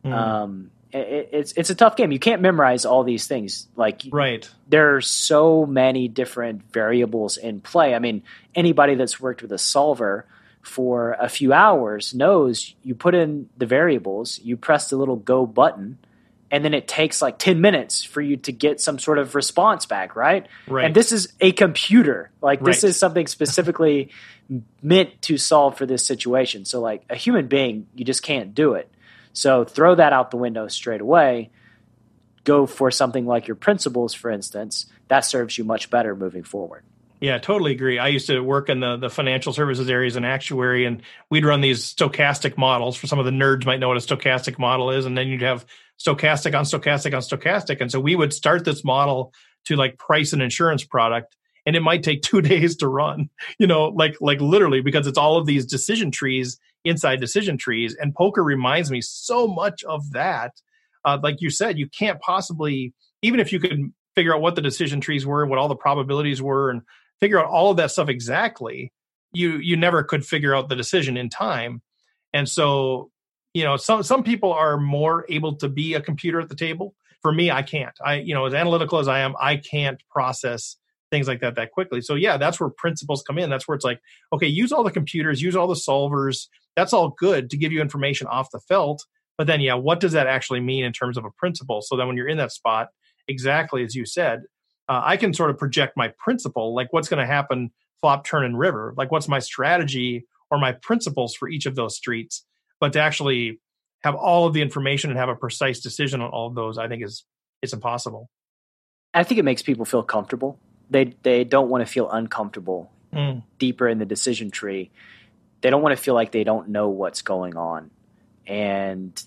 [SPEAKER 2] Mm.
[SPEAKER 1] um, it, it's it's a tough game. You can't memorize all these things. Like
[SPEAKER 2] right,
[SPEAKER 1] there are so many different variables in play. I mean, anybody that's worked with a solver for a few hours knows you put in the variables, you press the little go button, and then it takes like 10 minutes for you to get some sort of response back, right?
[SPEAKER 2] Right.
[SPEAKER 1] And this is a computer. Like this
[SPEAKER 2] Right.
[SPEAKER 1] is something specifically meant to solve for this situation. So like a human being, you just can't do it. So throw that out the window straight away. Go for something like your principles, for instance. That serves you much better moving forward.
[SPEAKER 2] Yeah, totally agree. I used to work in the, the financial services areas and actuary, and we'd run these stochastic models. For some of the nerds, might know what a stochastic model is, and then you'd have stochastic on stochastic on stochastic. And so we would start this model to like price an insurance product, and it might take two days to run. You know, like like literally because it's all of these decision trees inside decision trees. And poker reminds me so much of that. Uh, like you said, you can't possibly even if you could figure out what the decision trees were, what all the probabilities were, and figure out all of that stuff exactly you you never could figure out the decision in time. And so you know some some people are more able to be a computer at the table. For me i can't. I you know as analytical as i am i can't process things like that that quickly. So yeah that's where principles come in. That's where it's like okay use all the computers use all the solvers. That's all good to give you information off the felt. But then yeah what does that actually mean in terms of a principle? So then when you're in that spot exactly as you said uh, I can sort of project my principle, like what's going to happen flop, turn, and river. Like what's my strategy or my principles for each of those streets. But to actually have all of the information and have a precise decision on all of those, I think is it's impossible.
[SPEAKER 1] I think it makes people feel comfortable. They they don't want to feel uncomfortable
[SPEAKER 2] Mm.
[SPEAKER 1] deeper in the decision tree. They don't want to feel like they don't know what's going on. And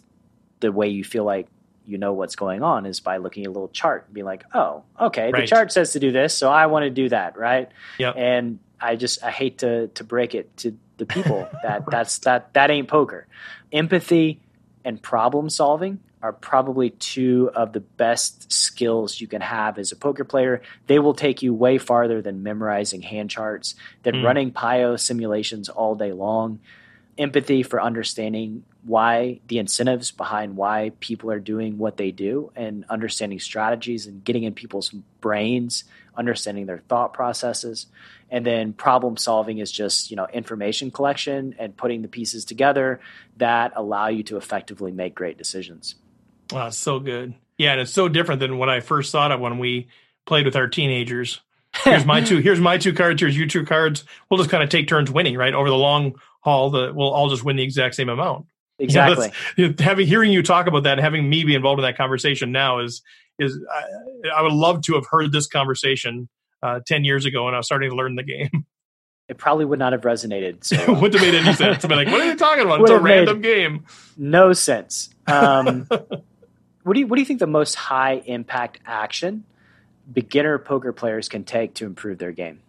[SPEAKER 1] the way you feel like you know what's going on is by looking at a little chart and being like, oh, okay, the chart says to do this, so I want to do that, right?
[SPEAKER 2] Yep.
[SPEAKER 1] And I just I hate to to break it to the people that that's that that ain't poker. Empathy and problem solving are probably two of the best skills you can have as a poker player. They will take you way farther than memorizing hand charts, than
[SPEAKER 2] Mm.
[SPEAKER 1] running PIO simulations all day long. Empathy for understanding why the incentives behind why people are doing what they do and understanding strategies and getting in people's brains, understanding their thought processes. And then problem solving is just, you know, information collection and putting the pieces together that allow you to effectively make great decisions.
[SPEAKER 2] Wow, so good. Yeah, and it's so different than what I first thought of when we played with our teenagers. Here's my two. Here's my two cards. Here's your two cards. We'll just kind of take turns winning, right? Over the long haul, the we'll all just win the exact same amount. You know,
[SPEAKER 1] Exactly.
[SPEAKER 2] having hearing you talk about that, having me be involved in that conversation now is is I, I would love to have heard this conversation uh, ten years ago when I was starting to learn the game.
[SPEAKER 1] it probably would not have resonated. So
[SPEAKER 2] it wouldn't have made any sense. I'd be like, "What are they talking about? It's a random game."
[SPEAKER 1] no sense. Um, what do you what do you think the most high impact action beginner poker players can take to improve their game?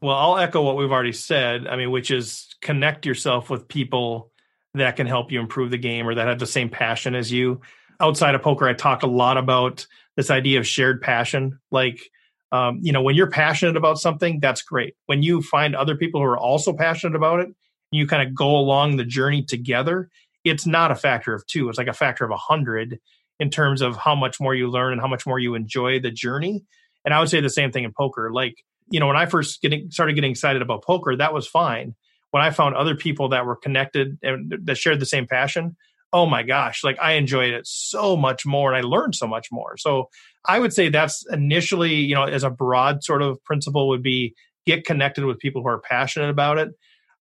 [SPEAKER 2] Well, I'll echo what we've already said. I mean, which is connect yourself with people that can help you improve the game or that have the same passion as you. Outside of poker, I talk a lot about this idea of shared passion. Like, um, you know, when you're passionate about something, that's great. When you find other people who are also passionate about it, you kind of go along the journey together. It's not a factor of two; it's like a factor of a hundred in terms of how much more you learn and how much more you enjoy the journey. And I would say the same thing in poker. Like, you know, when I first getting started getting excited about poker, that was fine. When I found other people that were connected and that shared the same passion, oh my gosh, like I enjoyed it so much more and I learned so much more. So I would say that's initially, you know, as a broad sort of principle would be get connected with people who are passionate about it.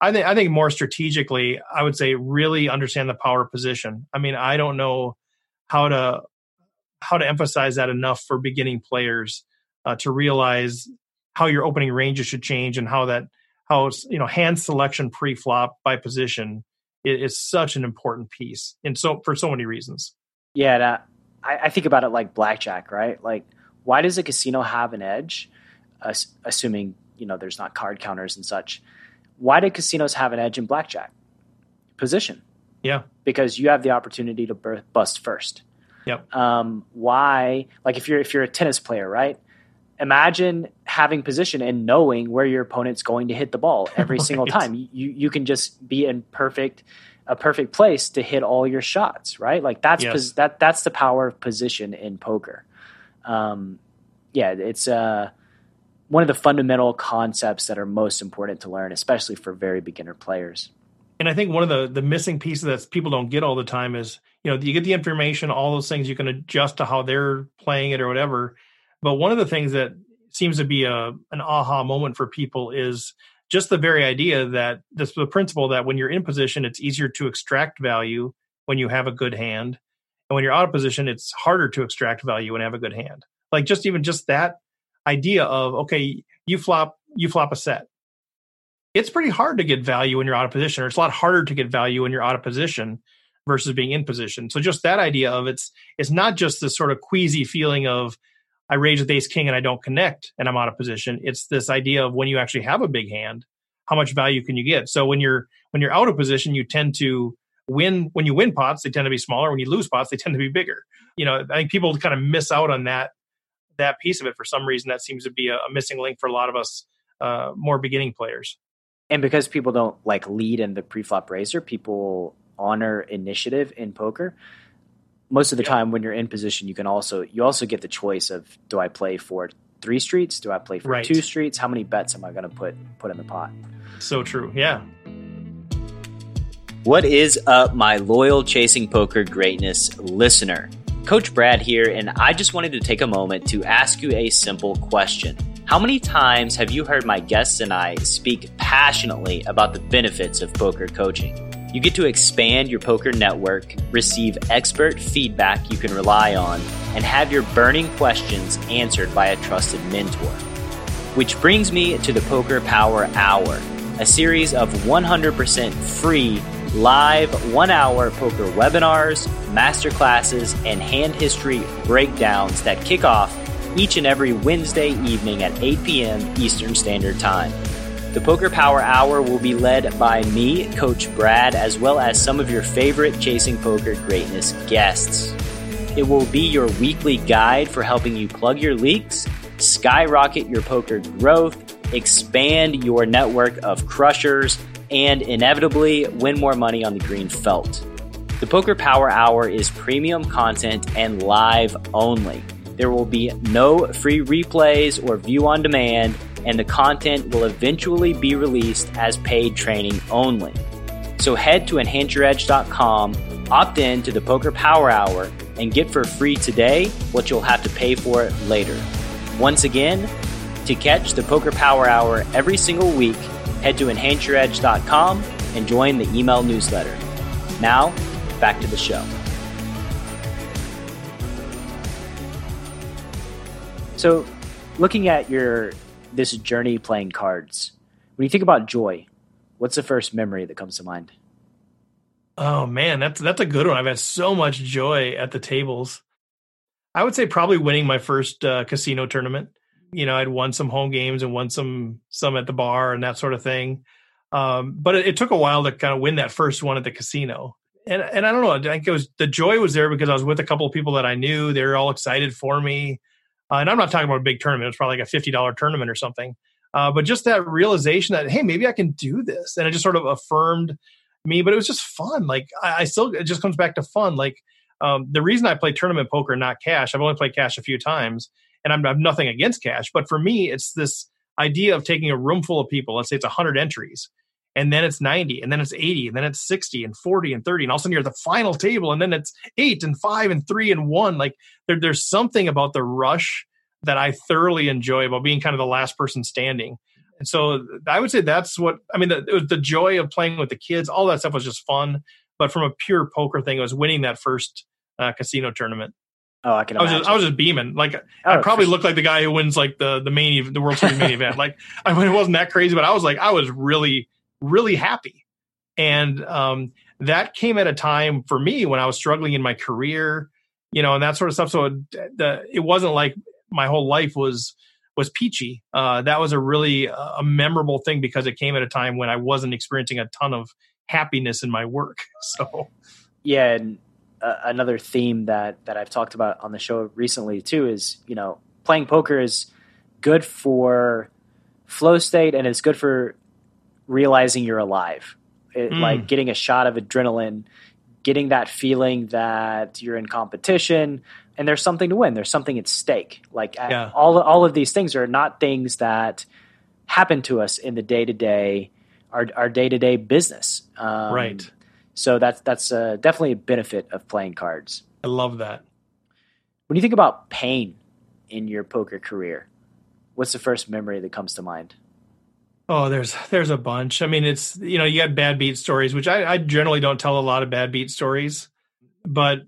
[SPEAKER 2] I think I think more strategically, I would say really understand the power position. I mean, I don't know how to how to emphasize that enough for beginning players uh, to realize how your opening ranges should change and how that how you know hand selection pre-flop by position is, such an important piece and so for so many reasons
[SPEAKER 1] Yeah, and, uh, I, I think about it like blackjack, right? Like, why does a casino have an edge? Ass- assuming you know there's not card counters and such. Why do casinos have an edge in blackjack? Position.
[SPEAKER 2] Yeah.
[SPEAKER 1] because you have the opportunity to bust first.
[SPEAKER 2] Yep.
[SPEAKER 1] Um, why? Like if you're if you're a tennis player, right? Imagine having position and knowing where your opponent's going to hit the ball every single time. You you can just be in perfect a perfect place to hit all your shots, right? Like that's
[SPEAKER 2] Yes.
[SPEAKER 1] pos- that that's the power of position in poker. Um, yeah, it's uh, one of the fundamental concepts that are most important to learn, especially for very beginner players.
[SPEAKER 2] And I think one of the the missing pieces that people don't get all the time is, you know, you get the information, all those things you can adjust to how they're playing it or whatever. But one of the things that seems to be a an aha moment for people is just the very idea that this the principle that when you're in position, it's easier to extract value when you have a good hand. And when you're out of position, it's harder to extract value you have a good hand. Like just even just that idea of okay, you flop you flop a set it's pretty hard to get value when you're out of position, or it's a lot harder to get value when you're out of position versus being in position. So just that idea of it's it's not just this sort of queasy feeling of I raise with ace king and I don't connect and I'm out of position. It's this idea of when you actually have a big hand, how much value can you get? So when you're when you're out of position, you tend to win when you win pots, they tend to be smaller. When you lose pots, they tend to be bigger. You know, I think people kind of miss out on that that piece of it for some reason. That seems to be a, a missing link for a lot of us uh, more beginning players.
[SPEAKER 1] And because people don't like lead in the pre-flop raiser, people honor initiative in poker. Most of the
[SPEAKER 2] Yeah.
[SPEAKER 1] time when you're in position, you can also you also get the choice of do I play for three streets? Do I play for
[SPEAKER 2] Right.
[SPEAKER 1] two streets? How many bets am I going to put put in the pot?
[SPEAKER 2] So true. Yeah.
[SPEAKER 1] What is up, my loyal Chasing Poker Greatness listener? Coach Brad here, and I just wanted to take a moment to ask you a simple question. How many times have you heard my guests and I speak passionately about the benefits of poker coaching? You get to expand your poker network, receive expert feedback you can rely on, and have your burning questions answered by a trusted mentor. Which brings me to the Poker Power Hour, a series of 100% free live one hour poker webinars, masterclasses, and hand history breakdowns that kick off each and every Wednesday evening at 8 p.m. Eastern Standard Time. The Poker Power Hour will be led by me, Coach Brad, as well as some of your favorite Chasing Poker Greatness guests. It will be your weekly guide for helping you plug your leaks, skyrocket your poker growth, expand your network of crushers, and inevitably win more money on the green felt. The Poker Power Hour is premium content and live only. There will be no free replays or view on demand, and the content will eventually be released as paid training only. So head to enhanceyouredge.com, opt in to the Poker Power Hour, and get for free today what you'll have to pay for it later. Once again, to catch the Poker Power Hour every single week, head to enhanceyouredge.com and join the email newsletter. Now, back to the show. So, looking at your this journey playing cards, when you think about joy, what's the first memory that comes to mind?
[SPEAKER 2] Oh man, that's that's a good one. I've had so much joy at the tables. I would say probably winning my first uh, casino tournament. You know, I'd won some home games and won some some at the bar and that sort of thing. Um, but it, it took a while to kind of win that first one at the casino. And and I don't know, I think it was the joy was there because I was with a couple of people that I knew. They were all excited for me. Uh, and I'm not talking about a big tournament. It was probably like a fifty dollar tournament or something. Uh, but just that realization that hey, maybe I can do this, and it just sort of affirmed me. But it was just fun. Like I, I still, it just comes back to fun. Like um, the reason I play tournament poker, not cash. I've only played cash a few times, and I'm, I have nothing against cash. But for me, it's this idea of taking a room full of people. Let's say it's hundred entries, and then it's 90, and then it's 80, and then it's 60, and 40, and 30, and all of a sudden you're at the final table, and then it's eight, and five, and three, and one. Like there, there's something about the rush that I thoroughly enjoy about being kind of the last person standing. And so I would say that's what I mean. The, the joy of playing with the kids, all that stuff was just fun. But from a pure poker thing, it was winning that first uh, casino tournament.
[SPEAKER 1] Oh, I can
[SPEAKER 2] I was just, I was just beaming. Like
[SPEAKER 1] Oh,
[SPEAKER 2] I probably looked like the guy who wins like the the main the World Series main event. Like I mean, it wasn't that crazy, but I was like I was really really happy, and um, that came at a time for me when I was struggling in my career, you know, and that sort of stuff. So it, the it wasn't like my whole life was was peachy. Uh, that was a really uh, a memorable thing because it came at a time when I wasn't experiencing a ton of happiness in my work. So
[SPEAKER 1] yeah and uh, another theme that that i've talked about on the show recently too is you know playing poker is good for flow state and it's good for realizing you're alive It,
[SPEAKER 2] Mm.
[SPEAKER 1] Like getting a shot of adrenaline, getting that feeling that you're in competition and there's something to win. There's something at stake. Like
[SPEAKER 2] Yeah.
[SPEAKER 1] all all of these things are not things that happen to us in the day to day, our our day to day business. Um,
[SPEAKER 2] Right.
[SPEAKER 1] So that's that's uh, definitely a benefit of playing cards.
[SPEAKER 2] I love that.
[SPEAKER 1] When you think about pain in your poker career, what's the first memory that comes to mind?
[SPEAKER 2] Oh, there's there's a bunch. I mean, it's you know you got bad beat stories, which I, I generally don't tell a lot of bad beat stories, but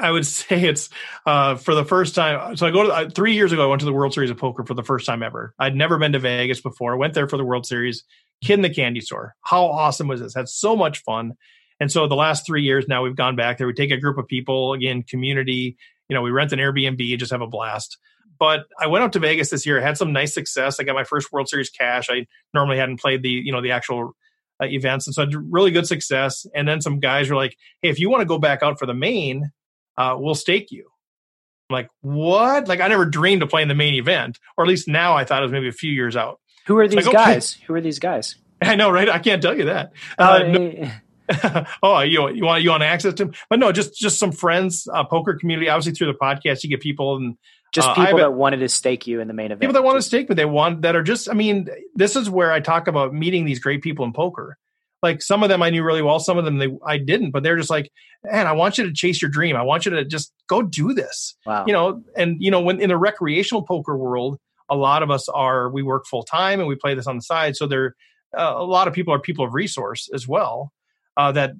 [SPEAKER 2] I would say it's uh, for the first time. So I go to uh, three years ago. I went to the World Series of Poker for the first time ever. I'd never been to Vegas before. I went there for the World Series. Kid in the candy store. How awesome was this? Had so much fun. And so the last three years now we've gone back there. We take a group of people again, community. You know, we rent an Airbnb, and just have a blast. But I went out to Vegas this year. I Had some nice success. I got my first World Series cash. I normally hadn't played the you know the actual uh, events, and so I had really good success. And then some guys were like, "Hey, if you want to go back out for the main, uh, we'll stake you." I'm like, "What?" Like I never dreamed of playing the main event, or at least now I thought it was maybe a few years out.
[SPEAKER 1] Who are these
[SPEAKER 2] like, okay.
[SPEAKER 1] guys? Who are these guys?
[SPEAKER 2] I know, right? I can't tell you that.
[SPEAKER 1] Oh,
[SPEAKER 2] Uh, no- oh, you you want you want access to them, but no, just just some friends, uh, poker community. Obviously, through the podcast, you get people and
[SPEAKER 1] just
[SPEAKER 2] Uh,
[SPEAKER 1] people that wanted to stake you in the main event.
[SPEAKER 2] people that want to stake, but they want that are just. I mean, this is where I talk about meeting these great people in poker. Like some of them I knew really well, some of them they I didn't, but they're just like, man, I want you to chase your dream. I want you to just go do this.
[SPEAKER 1] Wow.
[SPEAKER 2] You know, and you know, when in the recreational poker world, a lot of us are we work full time and we play this on the side. So there, uh, a lot of people are people of resource as well. Uh, that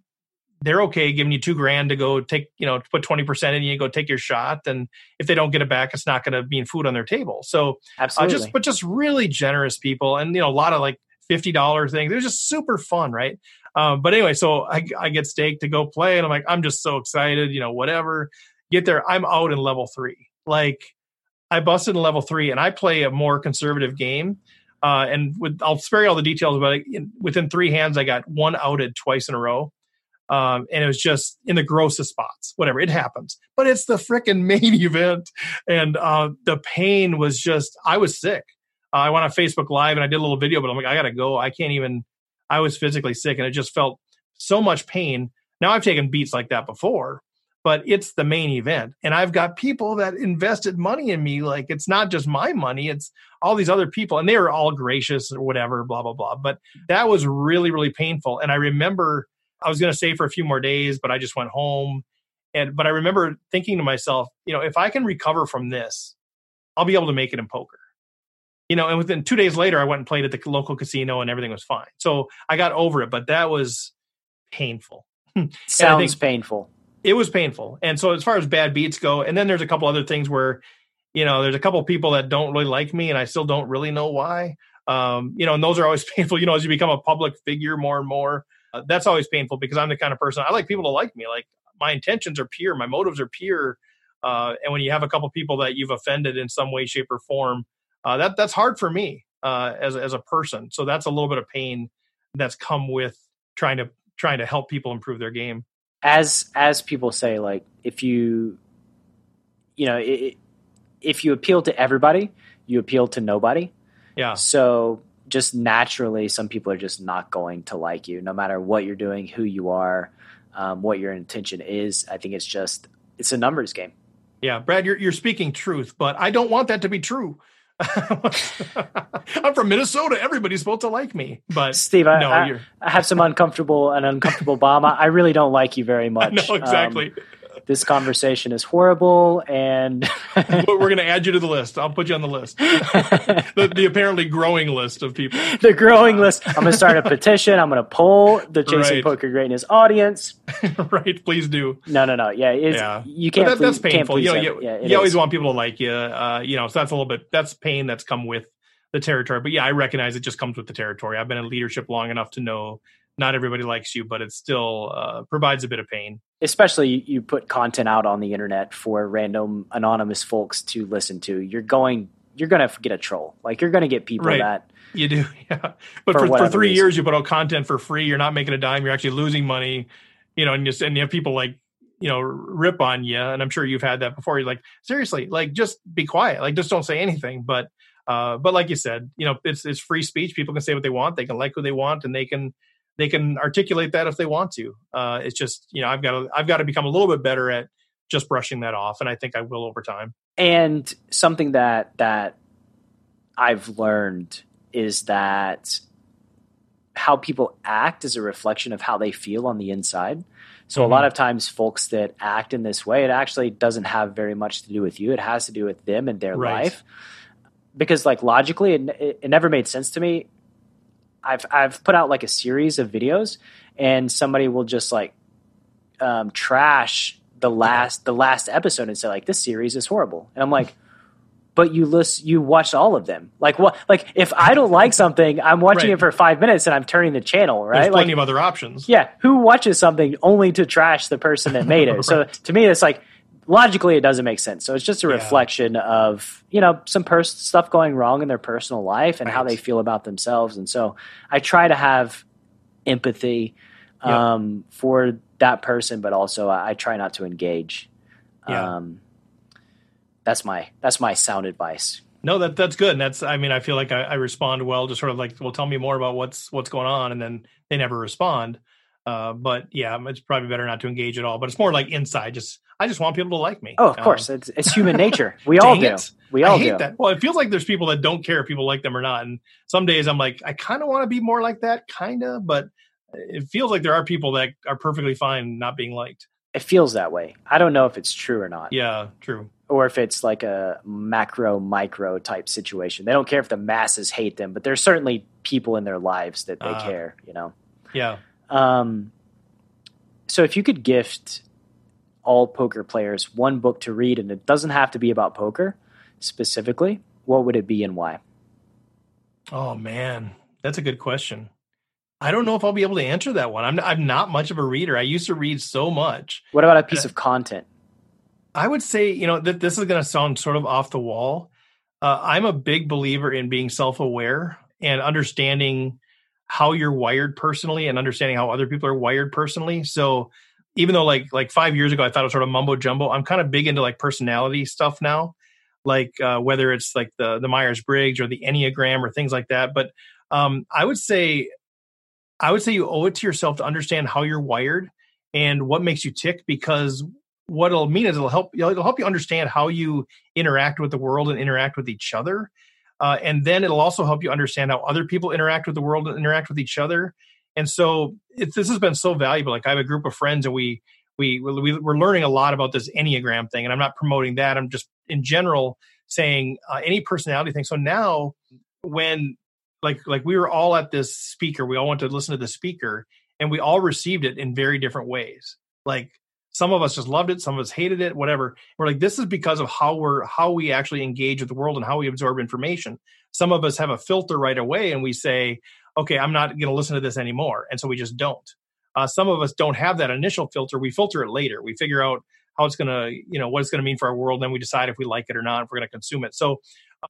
[SPEAKER 2] they're okay giving you two grand to go take, you know, put twenty percent in you, go take your shot, and if they don't get it back, it's not going to mean food on their table. So uh,
[SPEAKER 1] Absolutely.
[SPEAKER 2] just but just really generous people and you know a lot of like fifty dollar things. They're just super fun, right? Um, but anyway, so I, I get staked to go play, and I'm like, I'm just so excited, you know, whatever. Get there, I'm out in level three. Like I busted in level three, and I play a more conservative game. Uh, and with, I'll spare you all the details, but I, within three hands, I got one outed twice in a row. Um, and it was just in the grossest spots, whatever, it happens. But it's the freaking main event. And uh, the pain was just, I was sick. Uh, I went on Facebook Live and I did a little video, but I'm like, I got to go. I can't even, I was physically sick and it just felt so much pain. Now I've taken beats like that before, but it's the main event. And I've got people that invested money in me. Like it's not just my money, it's all these other people. And they were all gracious or whatever, blah, blah, blah. But that was really, really painful. And I remember I was going to stay for a few more days, but I just went home. And, but I remember thinking to myself, you know, if I can recover from this, I'll be able to make it in poker. You know, and within two days later, I went and played at the local casino and everything was fine. So I got over it, but that was painful.
[SPEAKER 1] Sounds painful.
[SPEAKER 2] It was painful. And so as far as bad beats go, and then there's a couple other things where, you know, there's a couple people that don't really like me and I still don't really know why. Um, you know, and those are always painful, you know, as you become a public figure more and more. Uh, that's always painful because I'm the kind of person I like people to like me. Like my intentions are pure, my motives are pure. Uh, and when you have a couple people that you've offended in some way, shape, or form, uh, that that's hard for me uh, as as a person. So that's a little bit of pain that's come with trying to trying to help people improve their game.
[SPEAKER 1] As as people say, like if you, you know, i if you appeal to everybody, you appeal to nobody.
[SPEAKER 2] Yeah,
[SPEAKER 1] So just naturally, some people are just not going to like you, no matter what you're doing, who you are, um, what your intention is. I think it's just it's a numbers game.
[SPEAKER 2] yeah, Brad, you're you're speaking truth, but I don't want that to be true. I'm from Minnesota. Everybody's supposed to like me, but
[SPEAKER 1] Steve, I,
[SPEAKER 2] no,
[SPEAKER 1] I,
[SPEAKER 2] you're
[SPEAKER 1] I have some uncomfortable an uncomfortable bomb. I I really don't like you very much.
[SPEAKER 2] no
[SPEAKER 1] Um,
[SPEAKER 2] exactly.
[SPEAKER 1] This conversation is horrible, and
[SPEAKER 2] we're going to add you to the list. I'll put you on the list, the, the apparently growing list of people.
[SPEAKER 1] the growing list. I'm going to start a petition. I'm going to poll the Chasing
[SPEAKER 2] Right.
[SPEAKER 1] Poker Greatness audience.
[SPEAKER 2] right? Please do.
[SPEAKER 1] No, no, no. Yeah, it's,
[SPEAKER 2] Yeah.
[SPEAKER 1] you can't.
[SPEAKER 2] that,
[SPEAKER 1] please,
[SPEAKER 2] that's painful. You know, you,
[SPEAKER 1] yeah,
[SPEAKER 2] you always want people to like you. Uh, you know, so that's a little bit that's pain that's come with the territory. But yeah, I recognize it just comes with the territory. I've been in leadership long enough to know not everybody likes you, but it still uh, provides a bit of pain.
[SPEAKER 1] especially you, put content out on the internet for random anonymous folks to listen to. You're going. You're going to get a troll. Like you're going to get people
[SPEAKER 2] Right.
[SPEAKER 1] that
[SPEAKER 2] You do, yeah. But
[SPEAKER 1] For
[SPEAKER 2] for, for, three
[SPEAKER 1] reason.
[SPEAKER 2] years, you put out content for free. You're not making a dime. You're actually losing money. You know, and you and you have people like you know rip on you, and I'm sure you've had that before. You're like, seriously, like just be quiet. Like just don't say anything. But uh, but like you said, you know, it's it's free speech. People can say what they want. They can like who they want, and they can they can articulate that if they want to. Uh, it's just you know I've got to I've got to become a little bit better at just brushing that off, and I think I will over time.
[SPEAKER 1] And something that that I've learned is that how people act is a reflection of how they feel on the inside. So mm-hmm. a lot of times folks that act in this way, it actually doesn't have very much to do with you. It has to do with them and their right. life. Because like logically, it, it, it never made sense to me. I've I've put out like a series of videos, and somebody will just like um, trash the last the last episode and say like this series is horrible, and I'm like but you list you watch all of them. Like what? Like if I don't like something, I'm watching right. it for five minutes and I'm turning the channel. Right?
[SPEAKER 2] There's plenty
[SPEAKER 1] like,
[SPEAKER 2] of other options.
[SPEAKER 1] Yeah. Who watches something only to trash the person that made it? right. So to me, it's like logically it doesn't make sense. So it's just a yeah. reflection of you know some pers- stuff going wrong in their personal life and right. how they feel about themselves. And so I try to have empathy um, yep. for that person, but also I, I try not to engage. Yeah. Um, that's my that's my sound advice.
[SPEAKER 2] No, that that's good. And that's I mean, I feel like I, I respond well, just sort of like, well, tell me more about what's what's going on, and then they never respond. Uh, but yeah, it's probably better not to engage at all. But it's more like inside. Just I just want people to like me.
[SPEAKER 1] Oh, of course, um, it's, it's human nature. We all do. It. We all
[SPEAKER 2] I hate
[SPEAKER 1] do.
[SPEAKER 2] That. Well, it feels like there's people that don't care if people like them or not. And some days I'm like, I kind of want to be more like that, kind of. But it feels like there are people that are perfectly fine not being liked.
[SPEAKER 1] It feels that way. I don't know if it's true or not.
[SPEAKER 2] Yeah, true
[SPEAKER 1] or if it's like a macro micro type situation. They don't care if the masses hate them, but there's certainly people in their lives that they uh, care, you know.
[SPEAKER 2] Yeah.
[SPEAKER 1] Um so if you could gift all poker players one book to read and it doesn't have to be about poker specifically, what would it be and why?
[SPEAKER 2] Oh man, that's a good question. I don't know if I'll be able to answer that one. I'm I'm not much of a reader. I used to read so much.
[SPEAKER 1] What about a piece of content?
[SPEAKER 2] I would say, you know, that this is going to sound sort of off the wall. Uh, I'm a big believer in being self aware and understanding how you're wired personally and understanding how other people are wired personally. So even though like like five years ago I thought it was sort of mumbo jumbo, I'm kind of big into like personality stuff now, like uh, whether it's like the the Myers Briggs or the Enneagram or things like that. But um, I would say I would say you owe it to yourself to understand how you're wired and what makes you tick because what it'll mean is it'll help it'll help you understand how you interact with the world and interact with each other uh, and then it'll also help you understand how other people interact with the world and interact with each other. And so it, this has been so valuable. Like i have a group of friends and we we, we we're learning a lot about this enneagram thing and i'm not promoting that. I'm just in general saying uh, any personality thing. So now when like like we were all at this speaker we all went to listen to the speaker and we all received it in very different ways. Like some of us just loved it some of us hated it whatever. We're like this is because of how we're how we actually engage with the world and how we absorb information. Some of us have a filter right away and we say okay i'm not going to listen to this anymore and so we just don't. Uh, some of us don't have that initial filter. We filter it later. We figure out how it's going to you know what it's going to mean for our world then we decide if we like it or not if we're going to consume it. So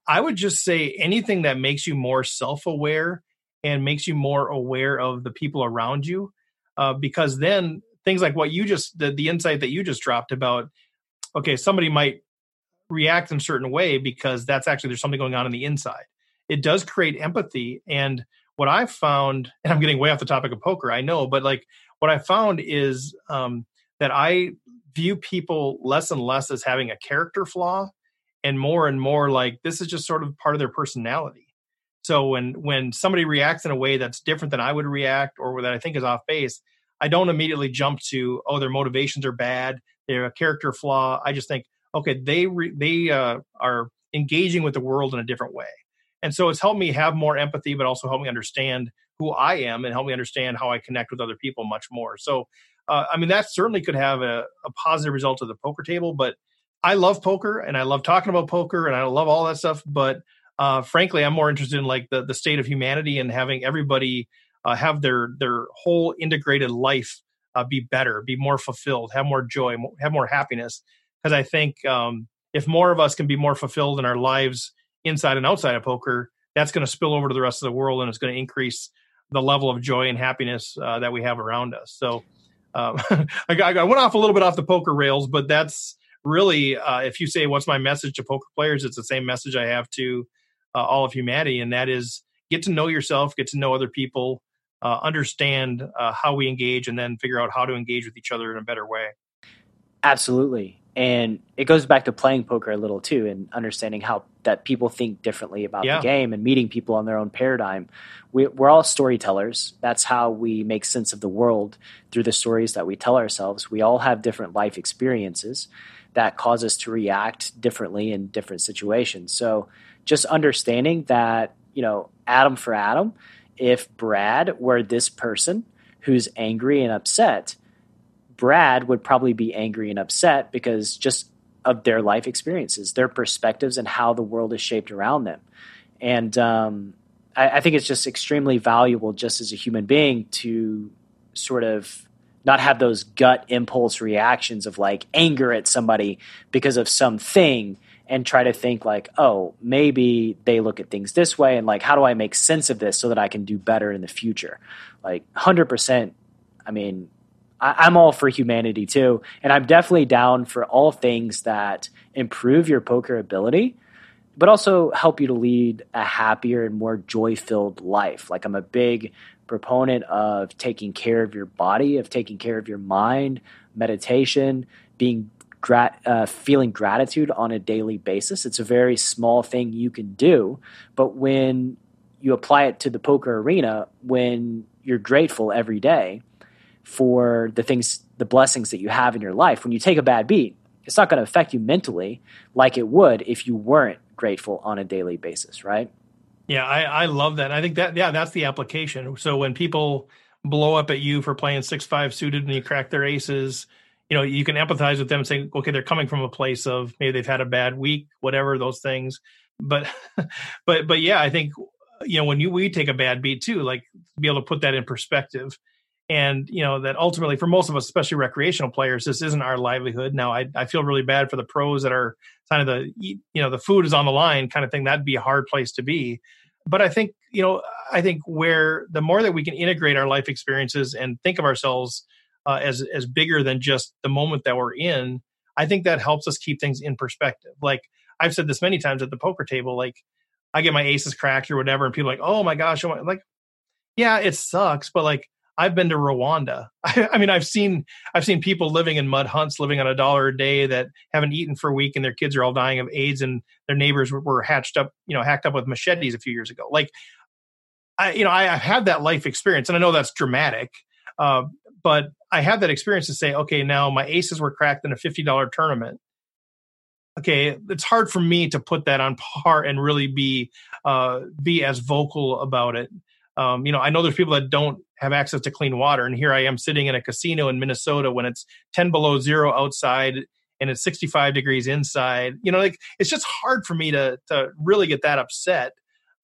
[SPEAKER 2] i would just say anything that makes you more self-aware and makes you more aware of the people around you uh, because then things like what you just the, the insight that you just dropped about okay somebody might react in a certain way because that's actually there's something going on in the inside. It does create empathy and what i've found and i'm getting way off the topic of poker i know but like what i found is um, that i view people less and less as having a character flaw and more and more like this is just sort of part of their personality. So when when somebody reacts in a way that's different than i would react or that i think is off base I don't immediately jump to oh their motivations are bad, they're a character flaw. I just think okay they re- they uh, are engaging with the world in a different way, and so it's helped me have more empathy, but also helped me understand who I am and help me understand how I connect with other people much more. So uh, I mean that certainly could have a, a positive result of the poker table, but I love poker and I love talking about poker and I love all that stuff, but uh, frankly, I'm more interested in like the the state of humanity and having everybody uh, have their their whole integrated life uh, be better, be more fulfilled, have more joy, have more happiness. Because I think um, if more of us can be more fulfilled in our lives inside and outside of poker, that's going to spill over to the rest of the world, and it's going to increase the level of joy and happiness uh, that we have around us. So um, I, I, went off a little bit off the poker rails, but that's really uh, if you say what's my message to poker players, it's the same message I have to uh, all of humanity, and that is get to know yourself, get to know other people, uh, understand uh, how we engage and then figure out how to engage with each other in a better way.
[SPEAKER 1] Absolutely. And it goes back to playing poker a little too and understanding how that people think differently about
[SPEAKER 2] Yeah.
[SPEAKER 1] the game and meeting people on their own paradigm. We, we're all storytellers. That's how we make sense of the world through the stories that we tell ourselves. We all have different life experiences that cause us to react differently in different situations. So just understanding that, you know, atom for atom, if Brad were this person who's angry and upset, Brad would probably be angry and upset because just of their life experiences, their perspectives, and how the world is shaped around them. And um, I, I think it's just extremely valuable, just as a human being, to sort of not have those gut impulse reactions of like anger at somebody because of something and try to think like oh maybe they look at things this way and like how do i make sense of this so that i can do better in the future like 100% i mean I, i'm all for humanity too and i'm definitely down for all things that improve your poker ability but also help you to lead a happier and more joy filled life. Like, I'm a big proponent of taking care of your body, of taking care of your mind, meditation, being grat- uh, feeling gratitude on a daily basis. It's a very small thing you can do, but when you apply it to the poker arena, when you're grateful every day for the things, the blessings that you have in your life, when you take a bad beat, it's not going to affect you mentally like it would if you weren't grateful on a daily basis, right?
[SPEAKER 2] Yeah, I, I love that. I think that yeah, that's the application. So when people blow up at you for playing six five suited and you crack their aces, you know, you can empathize with them saying, okay, they're coming from a place of maybe they've had a bad week, whatever those things. But but but yeah, I think you know, when you we take a bad beat too, like be able to put that in perspective. And you know that ultimately, for most of us, especially recreational players, this isn't our livelihood. Now, I, I feel really bad for the pros that are kind of the you know the food is on the line kind of thing. That'd be a hard place to be but I think you know I think where the more that we can integrate our life experiences and think of ourselves uh, as as bigger than just the moment that we're in, I think that helps us keep things in perspective. Like I've said this many times at the poker table, like I get my aces cracked or whatever, and people like, oh my gosh, oh my, like yeah, it sucks, but like I've been to Rwanda. I, I mean, I've seen I've seen people living in mud huts, living on a dollar a day that haven't eaten for a week, and their kids are all dying of AIDS, and their neighbors were, hatched up, you know, hacked up with machetes a few years ago. Like, I, you know, I, I've had that life experience, and I know that's dramatic, uh, but I had that experience to say, okay, now my aces were cracked in a fifty dollar tournament. Okay, it's hard for me to put that on par and really be uh, be as vocal about it. Um, you know, I know there's people that don't have access to clean water, and here I am sitting in a casino in Minnesota when it's 10 below zero outside and it's 65 degrees inside. You know, like it's just hard for me to to really get that upset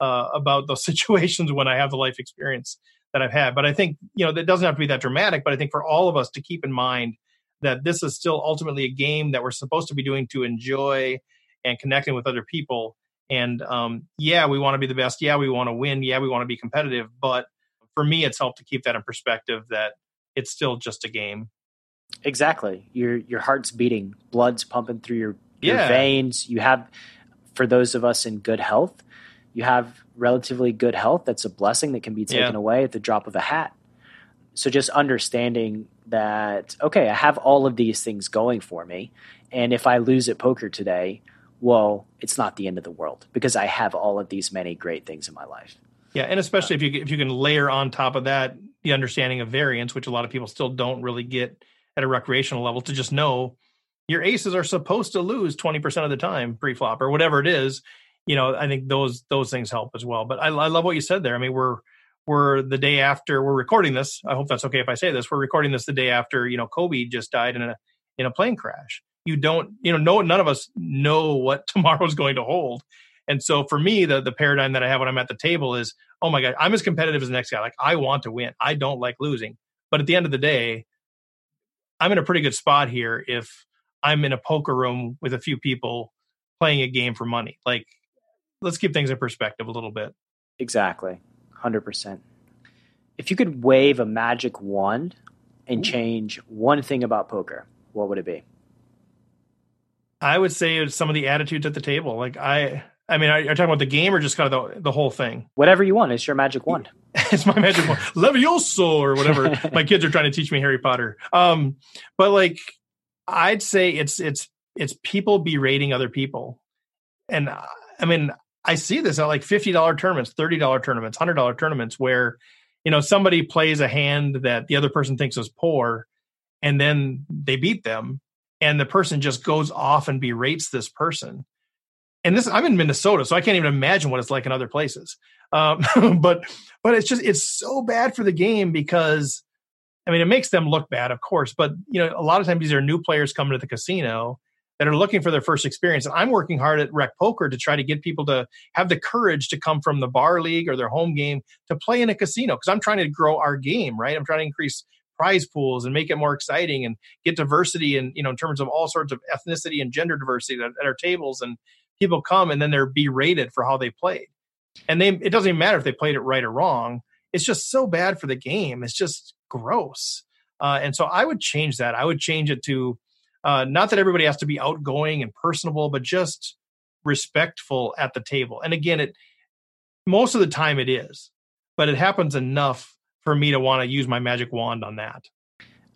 [SPEAKER 2] uh, about those situations when I have the life experience that I've had. But I think you know that doesn't have to be that dramatic. But I think for all of us to keep in mind that this is still ultimately a game that we're supposed to be doing to enjoy and connecting with other people. And um, yeah, we want to be the best. Yeah, we want to win. Yeah, we want to be competitive. But for me, it's helped to keep that in perspective that it's still just a game.
[SPEAKER 1] Exactly. Your your heart's beating, blood's pumping through your, your
[SPEAKER 2] Yeah.
[SPEAKER 1] veins. You have for those of us in good health, you have relatively good health. That's a blessing that can be taken
[SPEAKER 2] Yeah.
[SPEAKER 1] away at the drop of a hat. So just understanding that okay, I have all of these things going for me, and if I lose at poker today, well, it's not the end of the world because I have all of these many great things in my life.
[SPEAKER 2] Yeah, and especially if you if you can layer on top of that the understanding of variance, which a lot of people still don't really get at a recreational level, to just know your aces are supposed to lose twenty percent of the time pre-flop or whatever it is. You know, I think those those things help as well. But I, I love what you said there. I mean, we're we're the day after we're recording this. I hope that's okay if I say this. We're recording this the day after you know Kobe just died in a in a plane crash. You don't, you know, no none of us know what tomorrow's going to hold. And so for me, the the paradigm that I have when I'm at the table is, oh my god, I'm as competitive as the next guy. Like I want to win. I don't like losing. But at the end of the day, I'm in a pretty good spot here if I'm in a poker room with a few people playing a game for money. Like let's keep things in perspective a little bit.
[SPEAKER 1] Exactly. 100%. If you could wave a magic wand and change one thing about poker, what would it be?
[SPEAKER 2] I would say it's some of the attitudes at the table. Like I I mean, are you talking about the game or just kind of the, the whole thing?
[SPEAKER 1] Whatever you want. It's your magic wand.
[SPEAKER 2] it's my magic wand, Levioso or whatever. my kids are trying to teach me Harry Potter. Um, but like, I'd say it's it's it's people berating other people, and I mean, I see this at like fifty dollar tournaments, thirty dollar tournaments, hundred dollar tournaments, where you know somebody plays a hand that the other person thinks is poor, and then they beat them, and the person just goes off and berates this person. And this, I'm in Minnesota, so I can't even imagine what it's like in other places. Um, but but it's just it's so bad for the game because I mean it makes them look bad, of course. But you know, a lot of times these are new players coming to the casino that are looking for their first experience. And I'm working hard at Rec Poker to try to get people to have the courage to come from the bar league or their home game to play in a casino because I'm trying to grow our game, right? I'm trying to increase prize pools and make it more exciting and get diversity and you know in terms of all sorts of ethnicity and gender diversity at, at our tables and people come and then they're berated for how they played. And they it doesn't even matter if they played it right or wrong. It's just so bad for the game. It's just gross. Uh, and so i would change that. I would change it to uh, not that everybody has to be outgoing and personable but just respectful at the table and again it most of the time it is but it happens enough for me to want to use my magic wand on that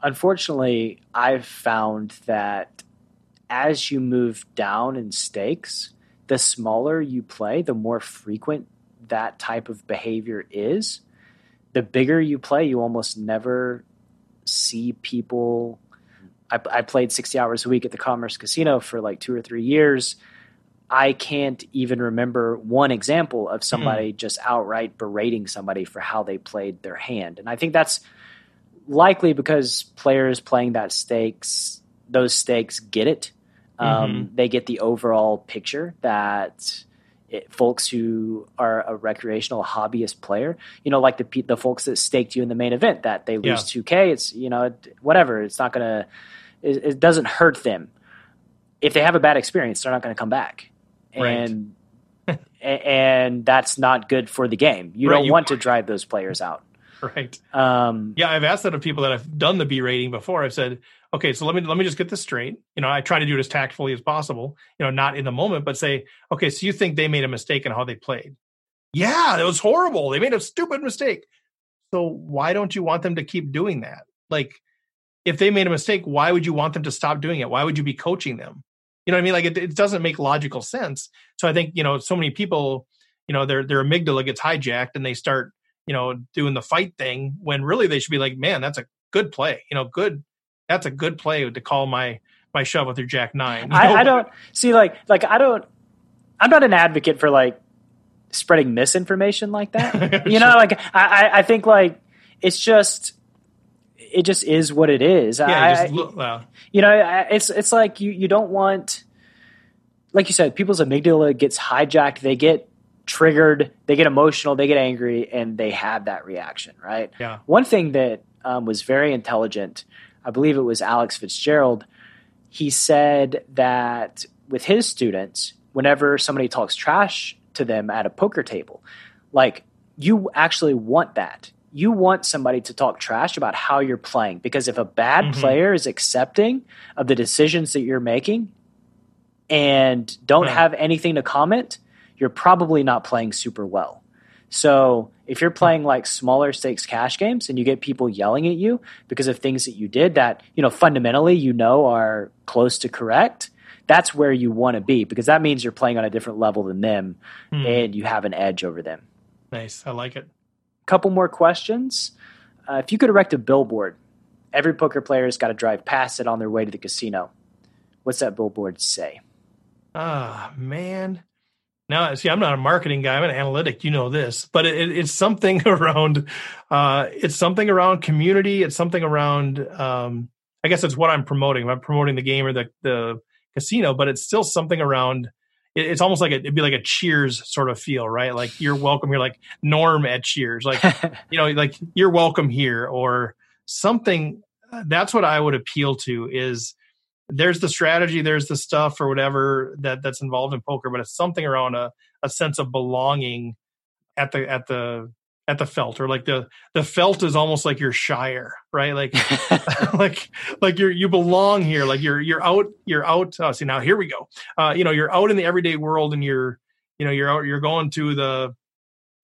[SPEAKER 1] unfortunately i've found that as you move down in stakes the smaller you play, the more frequent that type of behavior is. The bigger you play, you almost never see people. I, I, played 60 hours a week at the Commerce Casino for like two or three years. I can't even remember one example of somebody mm. just outright berating somebody for how they played their hand. And I think that's likely because players playing that stakes, those stakes get it um, mm-hmm. They get the overall picture that it, folks who are a recreational hobbyist player, you know, like the the folks that staked you in the main event, that they lose two yeah. k, it's you know whatever. It's not gonna. It, it, doesn't hurt them. If they have a bad experience, they're not going to come back, and and that's not good for the game. You right, don't you want to drive those players out.
[SPEAKER 2] Right. Um, yeah, I've asked that of people that have done the B rating before. I've said, okay, so let me let me just get this straight. You know, I try to do it as tactfully as possible. You know, not in the moment, but say, okay, so you think they made a mistake in how they played? Yeah, it was horrible. They made a stupid mistake. So why don't you want them to keep doing that? Like, if they made a mistake, why would you want them to stop doing it? Why would you be coaching them? You know what I mean? Like, it, it doesn't make logical sense. So I think you know, so many people, you know, their their amygdala gets hijacked and they start you know doing the fight thing when really they should be like, man, that's a good play. You know, good that's a good play to call my my shove with your jack nine.
[SPEAKER 1] I, I, don't see like like I don't. I'm not an advocate for like spreading misinformation like that. you sure. know, like I I think like it's just it just is what it is.
[SPEAKER 2] Yeah, I, just, well.
[SPEAKER 1] you know, it's it's like you you don't want, like you said, people's amygdala gets hijacked. They get triggered, they get emotional, they get angry, and they have that reaction. Right.
[SPEAKER 2] Yeah.
[SPEAKER 1] One thing that um, was very intelligent I believe it was Alex Fitzgerald, he said that with his students, whenever somebody talks trash to them at a poker table, like you actually want that. You want somebody to talk trash about how you're playing because if a bad mm-hmm. player is accepting of the decisions that you're making and don't yeah. have anything to comment, you're probably not playing super well. So if you're playing like smaller stakes cash games and you get people yelling at you because of things that you did that, you know, fundamentally you know are close to correct, that's where you want to be because that means you're playing on a different level than them hmm. and you have an edge over them.
[SPEAKER 2] Nice. I like it.
[SPEAKER 1] Couple more questions. Uh, if you could erect a billboard, every poker player has got to drive past it on their way to the casino. What's that billboard say?
[SPEAKER 2] Ah, man. Now, see, I'm not a marketing guy. I'm an analytic. You know this, but it, it's something around. Uh, it's something around community. It's something around. Um, I guess it's what I'm promoting. I'm promoting the game or the the casino, but it's still something around. It, it's almost like a, it'd be like a Cheers sort of feel, right? Like you're welcome here, like Norm at Cheers, like you know, like you're welcome here, or something. That's what I would appeal to. Is there's the strategy, there's the stuff or whatever that that's involved in poker, but it's something around a, a sense of belonging at the at the at the felt or like the the felt is almost like your shire right like like like you're you belong here like you're you're out you're out oh see now here we go uh you know you're out in the everyday world and you're you know you're out you're going to the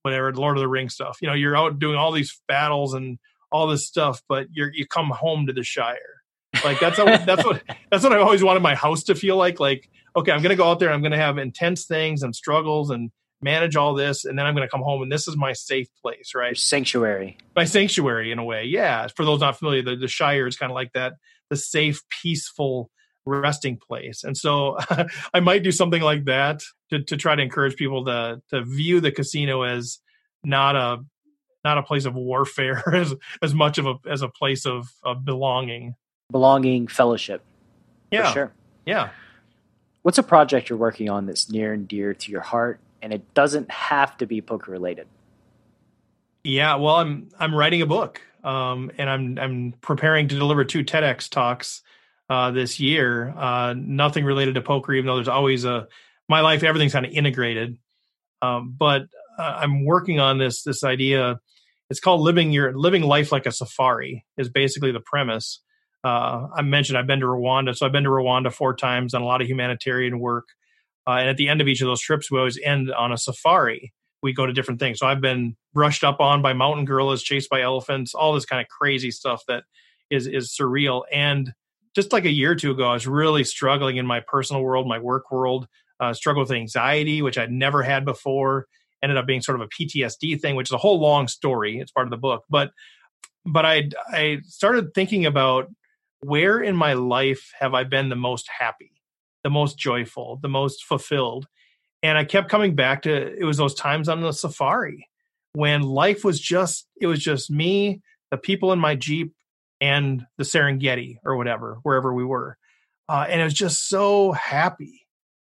[SPEAKER 2] whatever Lord of the Rings stuff. You know, you're out doing all these battles and all this stuff, but you're you come home to the Shire. Like that's how, that's what that's what I always wanted my house to feel like. Like, okay, I'm gonna go out there, I'm gonna have intense things and struggles and manage all this, and then I'm gonna come home and this is my safe place, right? Your
[SPEAKER 1] sanctuary.
[SPEAKER 2] My sanctuary in a way. Yeah. For those not familiar, the, the Shire is kind of like that, the safe, peaceful resting place. And so I might do something like that to, to try to encourage people to to view the casino as not a not a place of warfare as as much of a as a place of, of belonging.
[SPEAKER 1] Belonging, fellowship.
[SPEAKER 2] Yeah.
[SPEAKER 1] sure.
[SPEAKER 2] Yeah.
[SPEAKER 1] What's a project you're working on that's near and dear to your heart and it doesn't have to be poker related?
[SPEAKER 2] Yeah, well, I'm I'm writing a book, um, and I'm I'm preparing to deliver two TEDx talks uh, this year. Uh, nothing related to poker, even though there's always a my life. Everything's kind of integrated, um, but uh, I'm working on this this idea. It's called living your living life like a safari. Is basically the premise. Uh, I mentioned I've been to Rwanda, so I've been to Rwanda four times, done a lot of humanitarian work, uh, and at the end of each of those trips, we always end on a safari. We go to different things. So I've been brushed up on by mountain gorillas, chased by elephants, all this kind of crazy stuff that is is surreal. And just like a year or two ago, I was really struggling in my personal world, my work world, uh, struggle with anxiety, which I'd never had before. Ended up being sort of a PTSD thing, which is a whole long story. It's part of the book, but but I I started thinking about where in my life have I been the most happy, the most joyful, the most fulfilled, and I kept coming back to it was those times on the safari when life was just it was just me, the people in my jeep, and the Serengeti or whatever, wherever we were. Uh, and it was just so happy.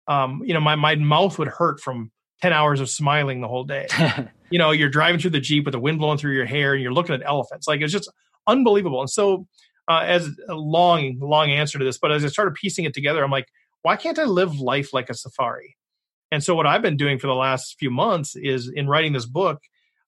[SPEAKER 2] Um, you know, my, my mouth would hurt from 10 hours of smiling the whole day. you know, you're driving through the Jeep with the wind blowing through your hair and you're looking at elephants. Like it's just unbelievable. And so, uh, as a long, long answer to this, but as I started piecing it together, I'm like, why can't I live life like a safari? And so, what I've been doing for the last few months is in writing this book,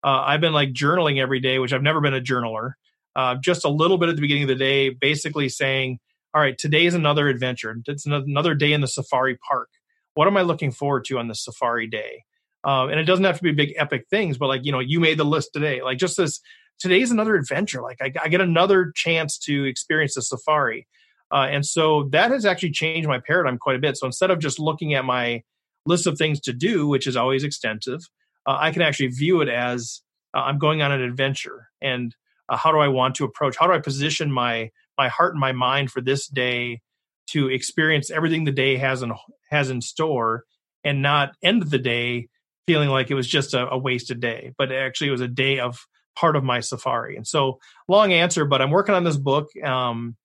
[SPEAKER 2] uh, I've been like journaling every day, which I've never been a journaler uh, just a little bit at the beginning of the day, basically saying, all right, today is another adventure. It's another day in the safari park. What am I looking forward to on this safari day? Um, and it doesn't have to be big epic things, but like, you know, you made the list today. Like just this, today's another adventure. Like I, I get another chance to experience the safari. Uh, and so that has actually changed my paradigm quite a bit. So instead of just looking at my list of things to do, which is always extensive, uh, I can actually view it as uh, I'm going on an adventure. And uh, how do i want to approach how do i position my my heart and my mind for this day to experience everything the day has in has in store and not end the day feeling like it was just a, a wasted day but actually it was a day of part of my safari and so long answer but i'm working on this book um,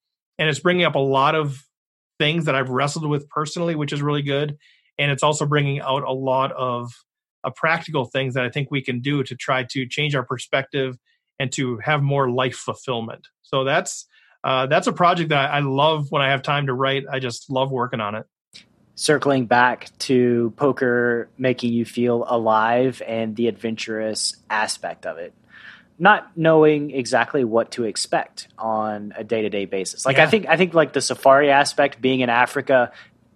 [SPEAKER 2] and it's bringing up a lot of things that i've wrestled with personally which is really good and it's also bringing out a lot of uh, practical things that i think we can do to try to change our perspective and to have more life fulfillment. So that's uh, that's a project that I love when I have time to write. I just love working on it.
[SPEAKER 1] Circling back to poker making you feel alive and the adventurous aspect of it. Not knowing exactly what to expect on a day to day basis. Like yeah. I think I think like the safari aspect being in Africa,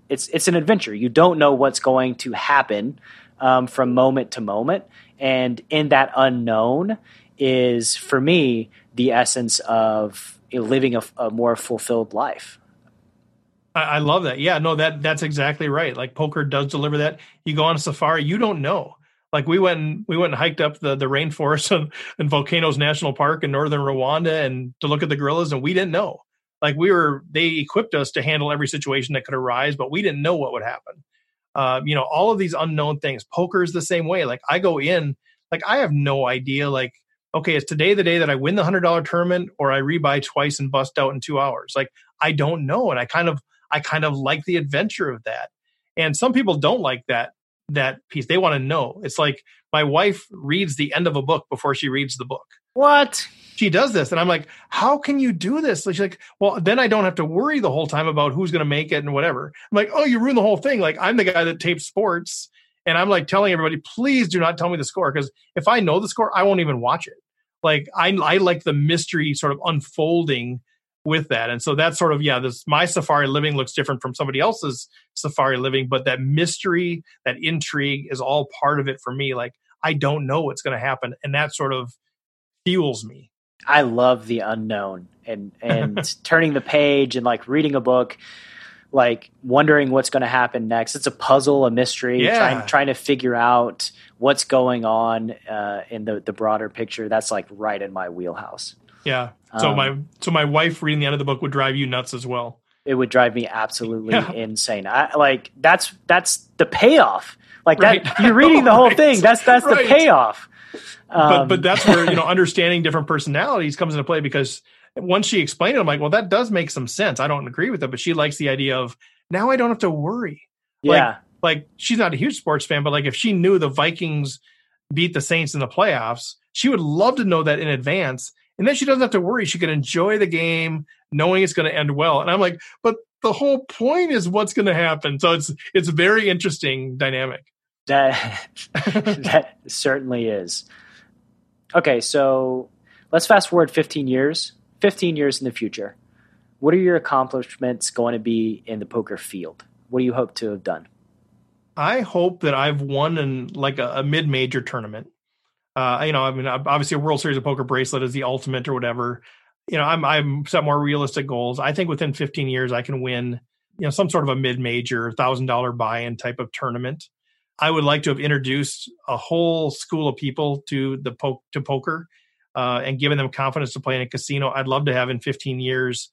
[SPEAKER 1] it's it's an adventure. You don't know what's going to happen um, from moment to moment. And in that unknown, is for me the essence of living a, a more fulfilled life.
[SPEAKER 2] I, I love that. Yeah, no, that that's exactly right. Like poker does deliver that. You go on a safari, you don't know. Like we went and we went and hiked up the the rainforest and, in Volcanoes National Park in northern Rwanda and to look at the gorillas, and we didn't know. Like we were, they equipped us to handle every situation that could arise, but we didn't know what would happen. Uh, you know, all of these unknown things. Poker is the same way. Like I go in, like I have no idea, like okay, is today the day that I win the hundred dollar tournament or I rebuy twice and bust out in two hours? Like I don't know, and I kind of I kind of like the adventure of that. And some people don't like that that piece. They want to know. It's like my wife reads the end of a book before she reads the book.
[SPEAKER 1] What?
[SPEAKER 2] She does this, and I'm like, how can you do this? She's like, well, then I don't have to worry the whole time about who's going to make it and whatever. I'm like, oh, you ruined the whole thing. Like I'm the guy that tapes sports, and I'm like telling everybody, please do not tell me the score because if I know the score, I won't even watch it like I I like the mystery sort of unfolding with that. And so that's sort of yeah, this my safari living looks different from somebody else's safari living, but that mystery, that intrigue is all part of it for me. Like I don't know what's going to happen, and that sort of fuels me.
[SPEAKER 1] I love the unknown and and turning the page and like reading a book, like wondering what's going to happen next. It's a puzzle, a mystery,
[SPEAKER 2] Yeah.
[SPEAKER 1] trying trying to figure out what's going on uh, in the the broader picture. That's like right in my wheelhouse.
[SPEAKER 2] Yeah. So
[SPEAKER 1] Um,
[SPEAKER 2] my so my wife reading the end of the book would drive you nuts as well.
[SPEAKER 1] It would drive me absolutely
[SPEAKER 2] Yeah.
[SPEAKER 1] insane. I like that's that's the payoff. Like
[SPEAKER 2] Right.
[SPEAKER 1] that, you're reading the whole
[SPEAKER 2] Right.
[SPEAKER 1] thing. That's that's
[SPEAKER 2] Right.
[SPEAKER 1] the payoff.
[SPEAKER 2] but
[SPEAKER 1] Um,
[SPEAKER 2] but that's where you know understanding different personalities comes into play because once she explained it, I'm like, well, that does make some sense. I don't agree with it, but she likes the idea of now I don't have to worry. like-
[SPEAKER 1] yeah,
[SPEAKER 2] Like she's not a huge sports fan, but like if she knew the Vikings beat the Saints in the playoffs, she would love to know that in advance. And then she doesn't have to worry. She can enjoy the game knowing it's going to end well. And I'm like, but the whole point is what's going to happen. So it's it's a very interesting dynamic.
[SPEAKER 1] that that certainly is. Okay, so let's fast forward 15 years. 15 years in the future. What are your accomplishments going to be in the poker field? What do you hope to have done?
[SPEAKER 2] I hope that I've won in like a, a mid-major tournament. Uh, you know, I mean, obviously, a World Series of Poker bracelet is the ultimate or whatever. You know, I'm I'm set more realistic goals. I think within 15 years, I can win. You know, some sort of a mid-major thousand dollar buy-in type of tournament. I would like to have introduced a whole school of people to the po- to poker uh, and given them confidence to play in a casino. I'd love to have in 15 years,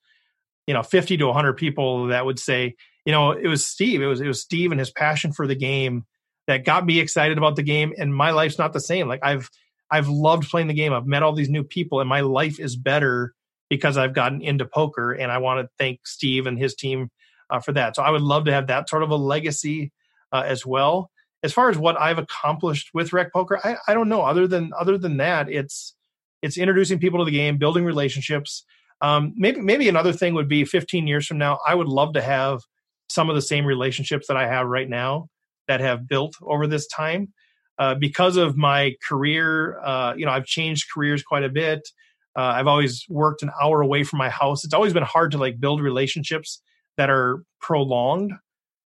[SPEAKER 2] you know, 50 to 100 people that would say, you know, it was Steve. It was it was Steve and his passion for the game that got me excited about the game. And my life's not the same. Like I've I've loved playing the game. I've met all these new people, and my life is better because I've gotten into poker. And I want to thank Steve and his team uh, for that. So I would love to have that sort of a legacy uh, as well. As far as what I've accomplished with Rec Poker, I, I don't know. Other than other than that, it's it's introducing people to the game, building relationships. Um, maybe maybe another thing would be 15 years from now, I would love to have some of the same relationships that I have right now that have built over this time. Uh, because of my career, uh, you know, I've changed careers quite a bit. Uh, I've always worked an hour away from my house. It's always been hard to like build relationships that are prolonged,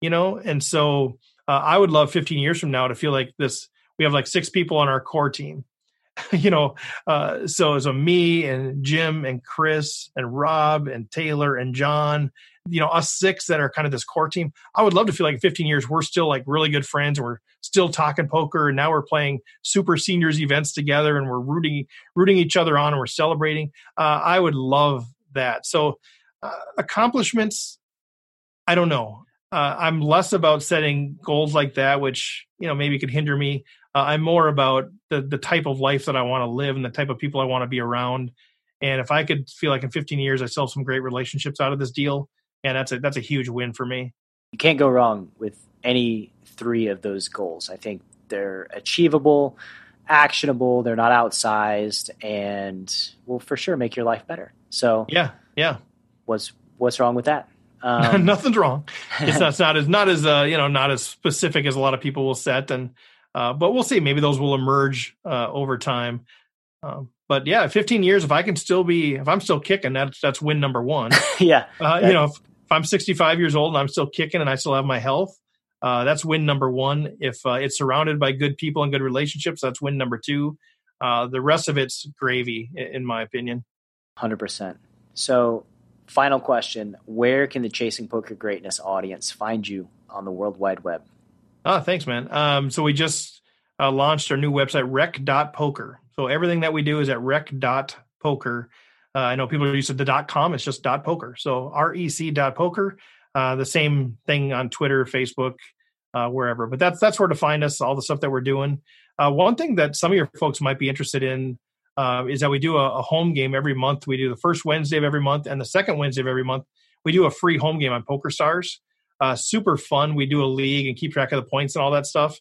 [SPEAKER 2] you know. And so, uh, I would love 15 years from now to feel like this. We have like six people on our core team, you know. Uh, so, so me and Jim and Chris and Rob and Taylor and John you know us six that are kind of this core team i would love to feel like in 15 years we're still like really good friends and we're still talking poker and now we're playing super seniors events together and we're rooting rooting each other on and we're celebrating. Uh, i would love that. So uh, accomplishments i don't know. Uh, i'm less about setting goals like that which you know maybe could hinder me. Uh, i'm more about the the type of life that i want to live and the type of people i want to be around. And if i could feel like in 15 years i still have some great relationships out of this deal and that's a that's a huge win for me.
[SPEAKER 1] You can't go wrong with any three of those goals. I think they're achievable, actionable, they're not outsized, and will for sure make your life better. So,
[SPEAKER 2] Yeah, yeah,
[SPEAKER 1] what's what's wrong with that? Um,
[SPEAKER 2] nothing's wrong. It's not, it's not as not as uh, you know not as specific as a lot of people will set, and uh, but we'll see. Maybe those will emerge uh, over time. Um, but yeah, 15 years. If I can still be, if I'm still kicking, that's that's win number one.
[SPEAKER 1] yeah,
[SPEAKER 2] Uh, you know, if, if I'm 65 years old and I'm still kicking and I still have my health, uh, that's win number one. If uh, it's surrounded by good people and good relationships, that's win number two. Uh, the rest of it's gravy, in my opinion.
[SPEAKER 1] hundred percent. So, final question: Where can the Chasing Poker Greatness audience find you on the World Wide Web?
[SPEAKER 2] Oh, thanks, man. Um, so we just uh, launched our new website, rec.poker. So everything that we do is at rec.poker. Uh, I know people are used to the dot com. It's just dot poker. So rec dot poker. Uh, the same thing on Twitter, Facebook, uh, wherever. But that's that's where to find us. All the stuff that we're doing. Uh, one thing that some of your folks might be interested in uh, is that we do a, a home game every month. We do the first Wednesday of every month and the second Wednesday of every month. We do a free home game on PokerStars. Uh, super fun. We do a league and keep track of the points and all that stuff.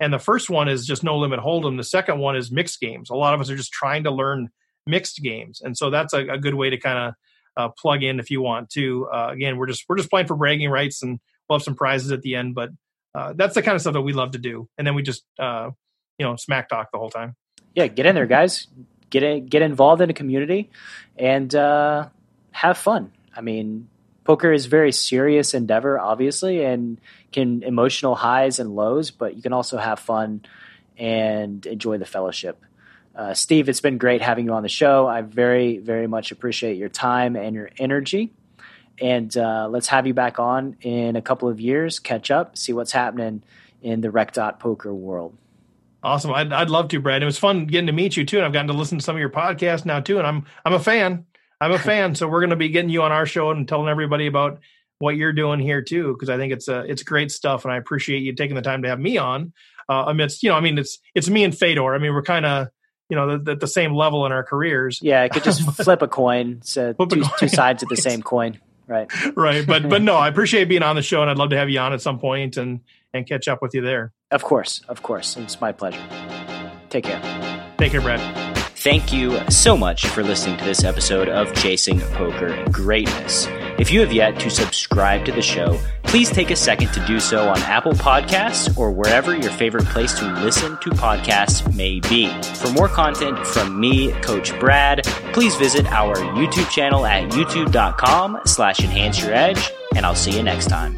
[SPEAKER 2] And the first one is just no limit hold'em. The second one is mixed games. A lot of us are just trying to learn mixed games, and so that's a, a good way to kind of uh, plug in if you want to. Uh, again, we're just we're just playing for bragging rights, and we'll have some prizes at the end. But uh, that's the kind of stuff that we love to do. And then we just uh, you know smack talk the whole time.
[SPEAKER 1] Yeah, get in there, guys. Get in, get involved in a community, and uh, have fun. I mean, poker is a very serious endeavor, obviously, and can emotional highs and lows, but you can also have fun and enjoy the fellowship. Uh, Steve, it's been great having you on the show. I very, very much appreciate your time and your energy. And uh, let's have you back on in a couple of years, catch up, see what's happening in the Rec Dot poker world.
[SPEAKER 2] Awesome. I'd, I'd love to, Brad. It was fun getting to meet you too. And I've gotten to listen to some of your podcasts now too. And I'm, I'm a fan. I'm a fan. So we're going to be getting you on our show and telling everybody about what you're doing here too. Cause I think it's uh, it's great stuff. And I appreciate you taking the time to have me on uh, amidst, you know, I mean, it's, it's me and Fedor. I mean, we're kind of, you know, at the same level in our careers.
[SPEAKER 1] Yeah. I could just flip a coin. So two, coin. two sides of the same coin. Right.
[SPEAKER 2] right. But, but no, I appreciate being on the show and I'd love to have you on at some point and, and catch up with you there.
[SPEAKER 1] Of course, of course. It's my pleasure. Take care.
[SPEAKER 2] Take care, Brad.
[SPEAKER 1] Thank you so much for listening to this episode of Chasing Poker Greatness. If you have yet to subscribe to the show, please take a second to do so on Apple Podcasts or wherever your favorite place to listen to podcasts may be. For more content from me, Coach Brad, please visit our YouTube channel at youtube.com slash enhance your edge, and I'll see you next time.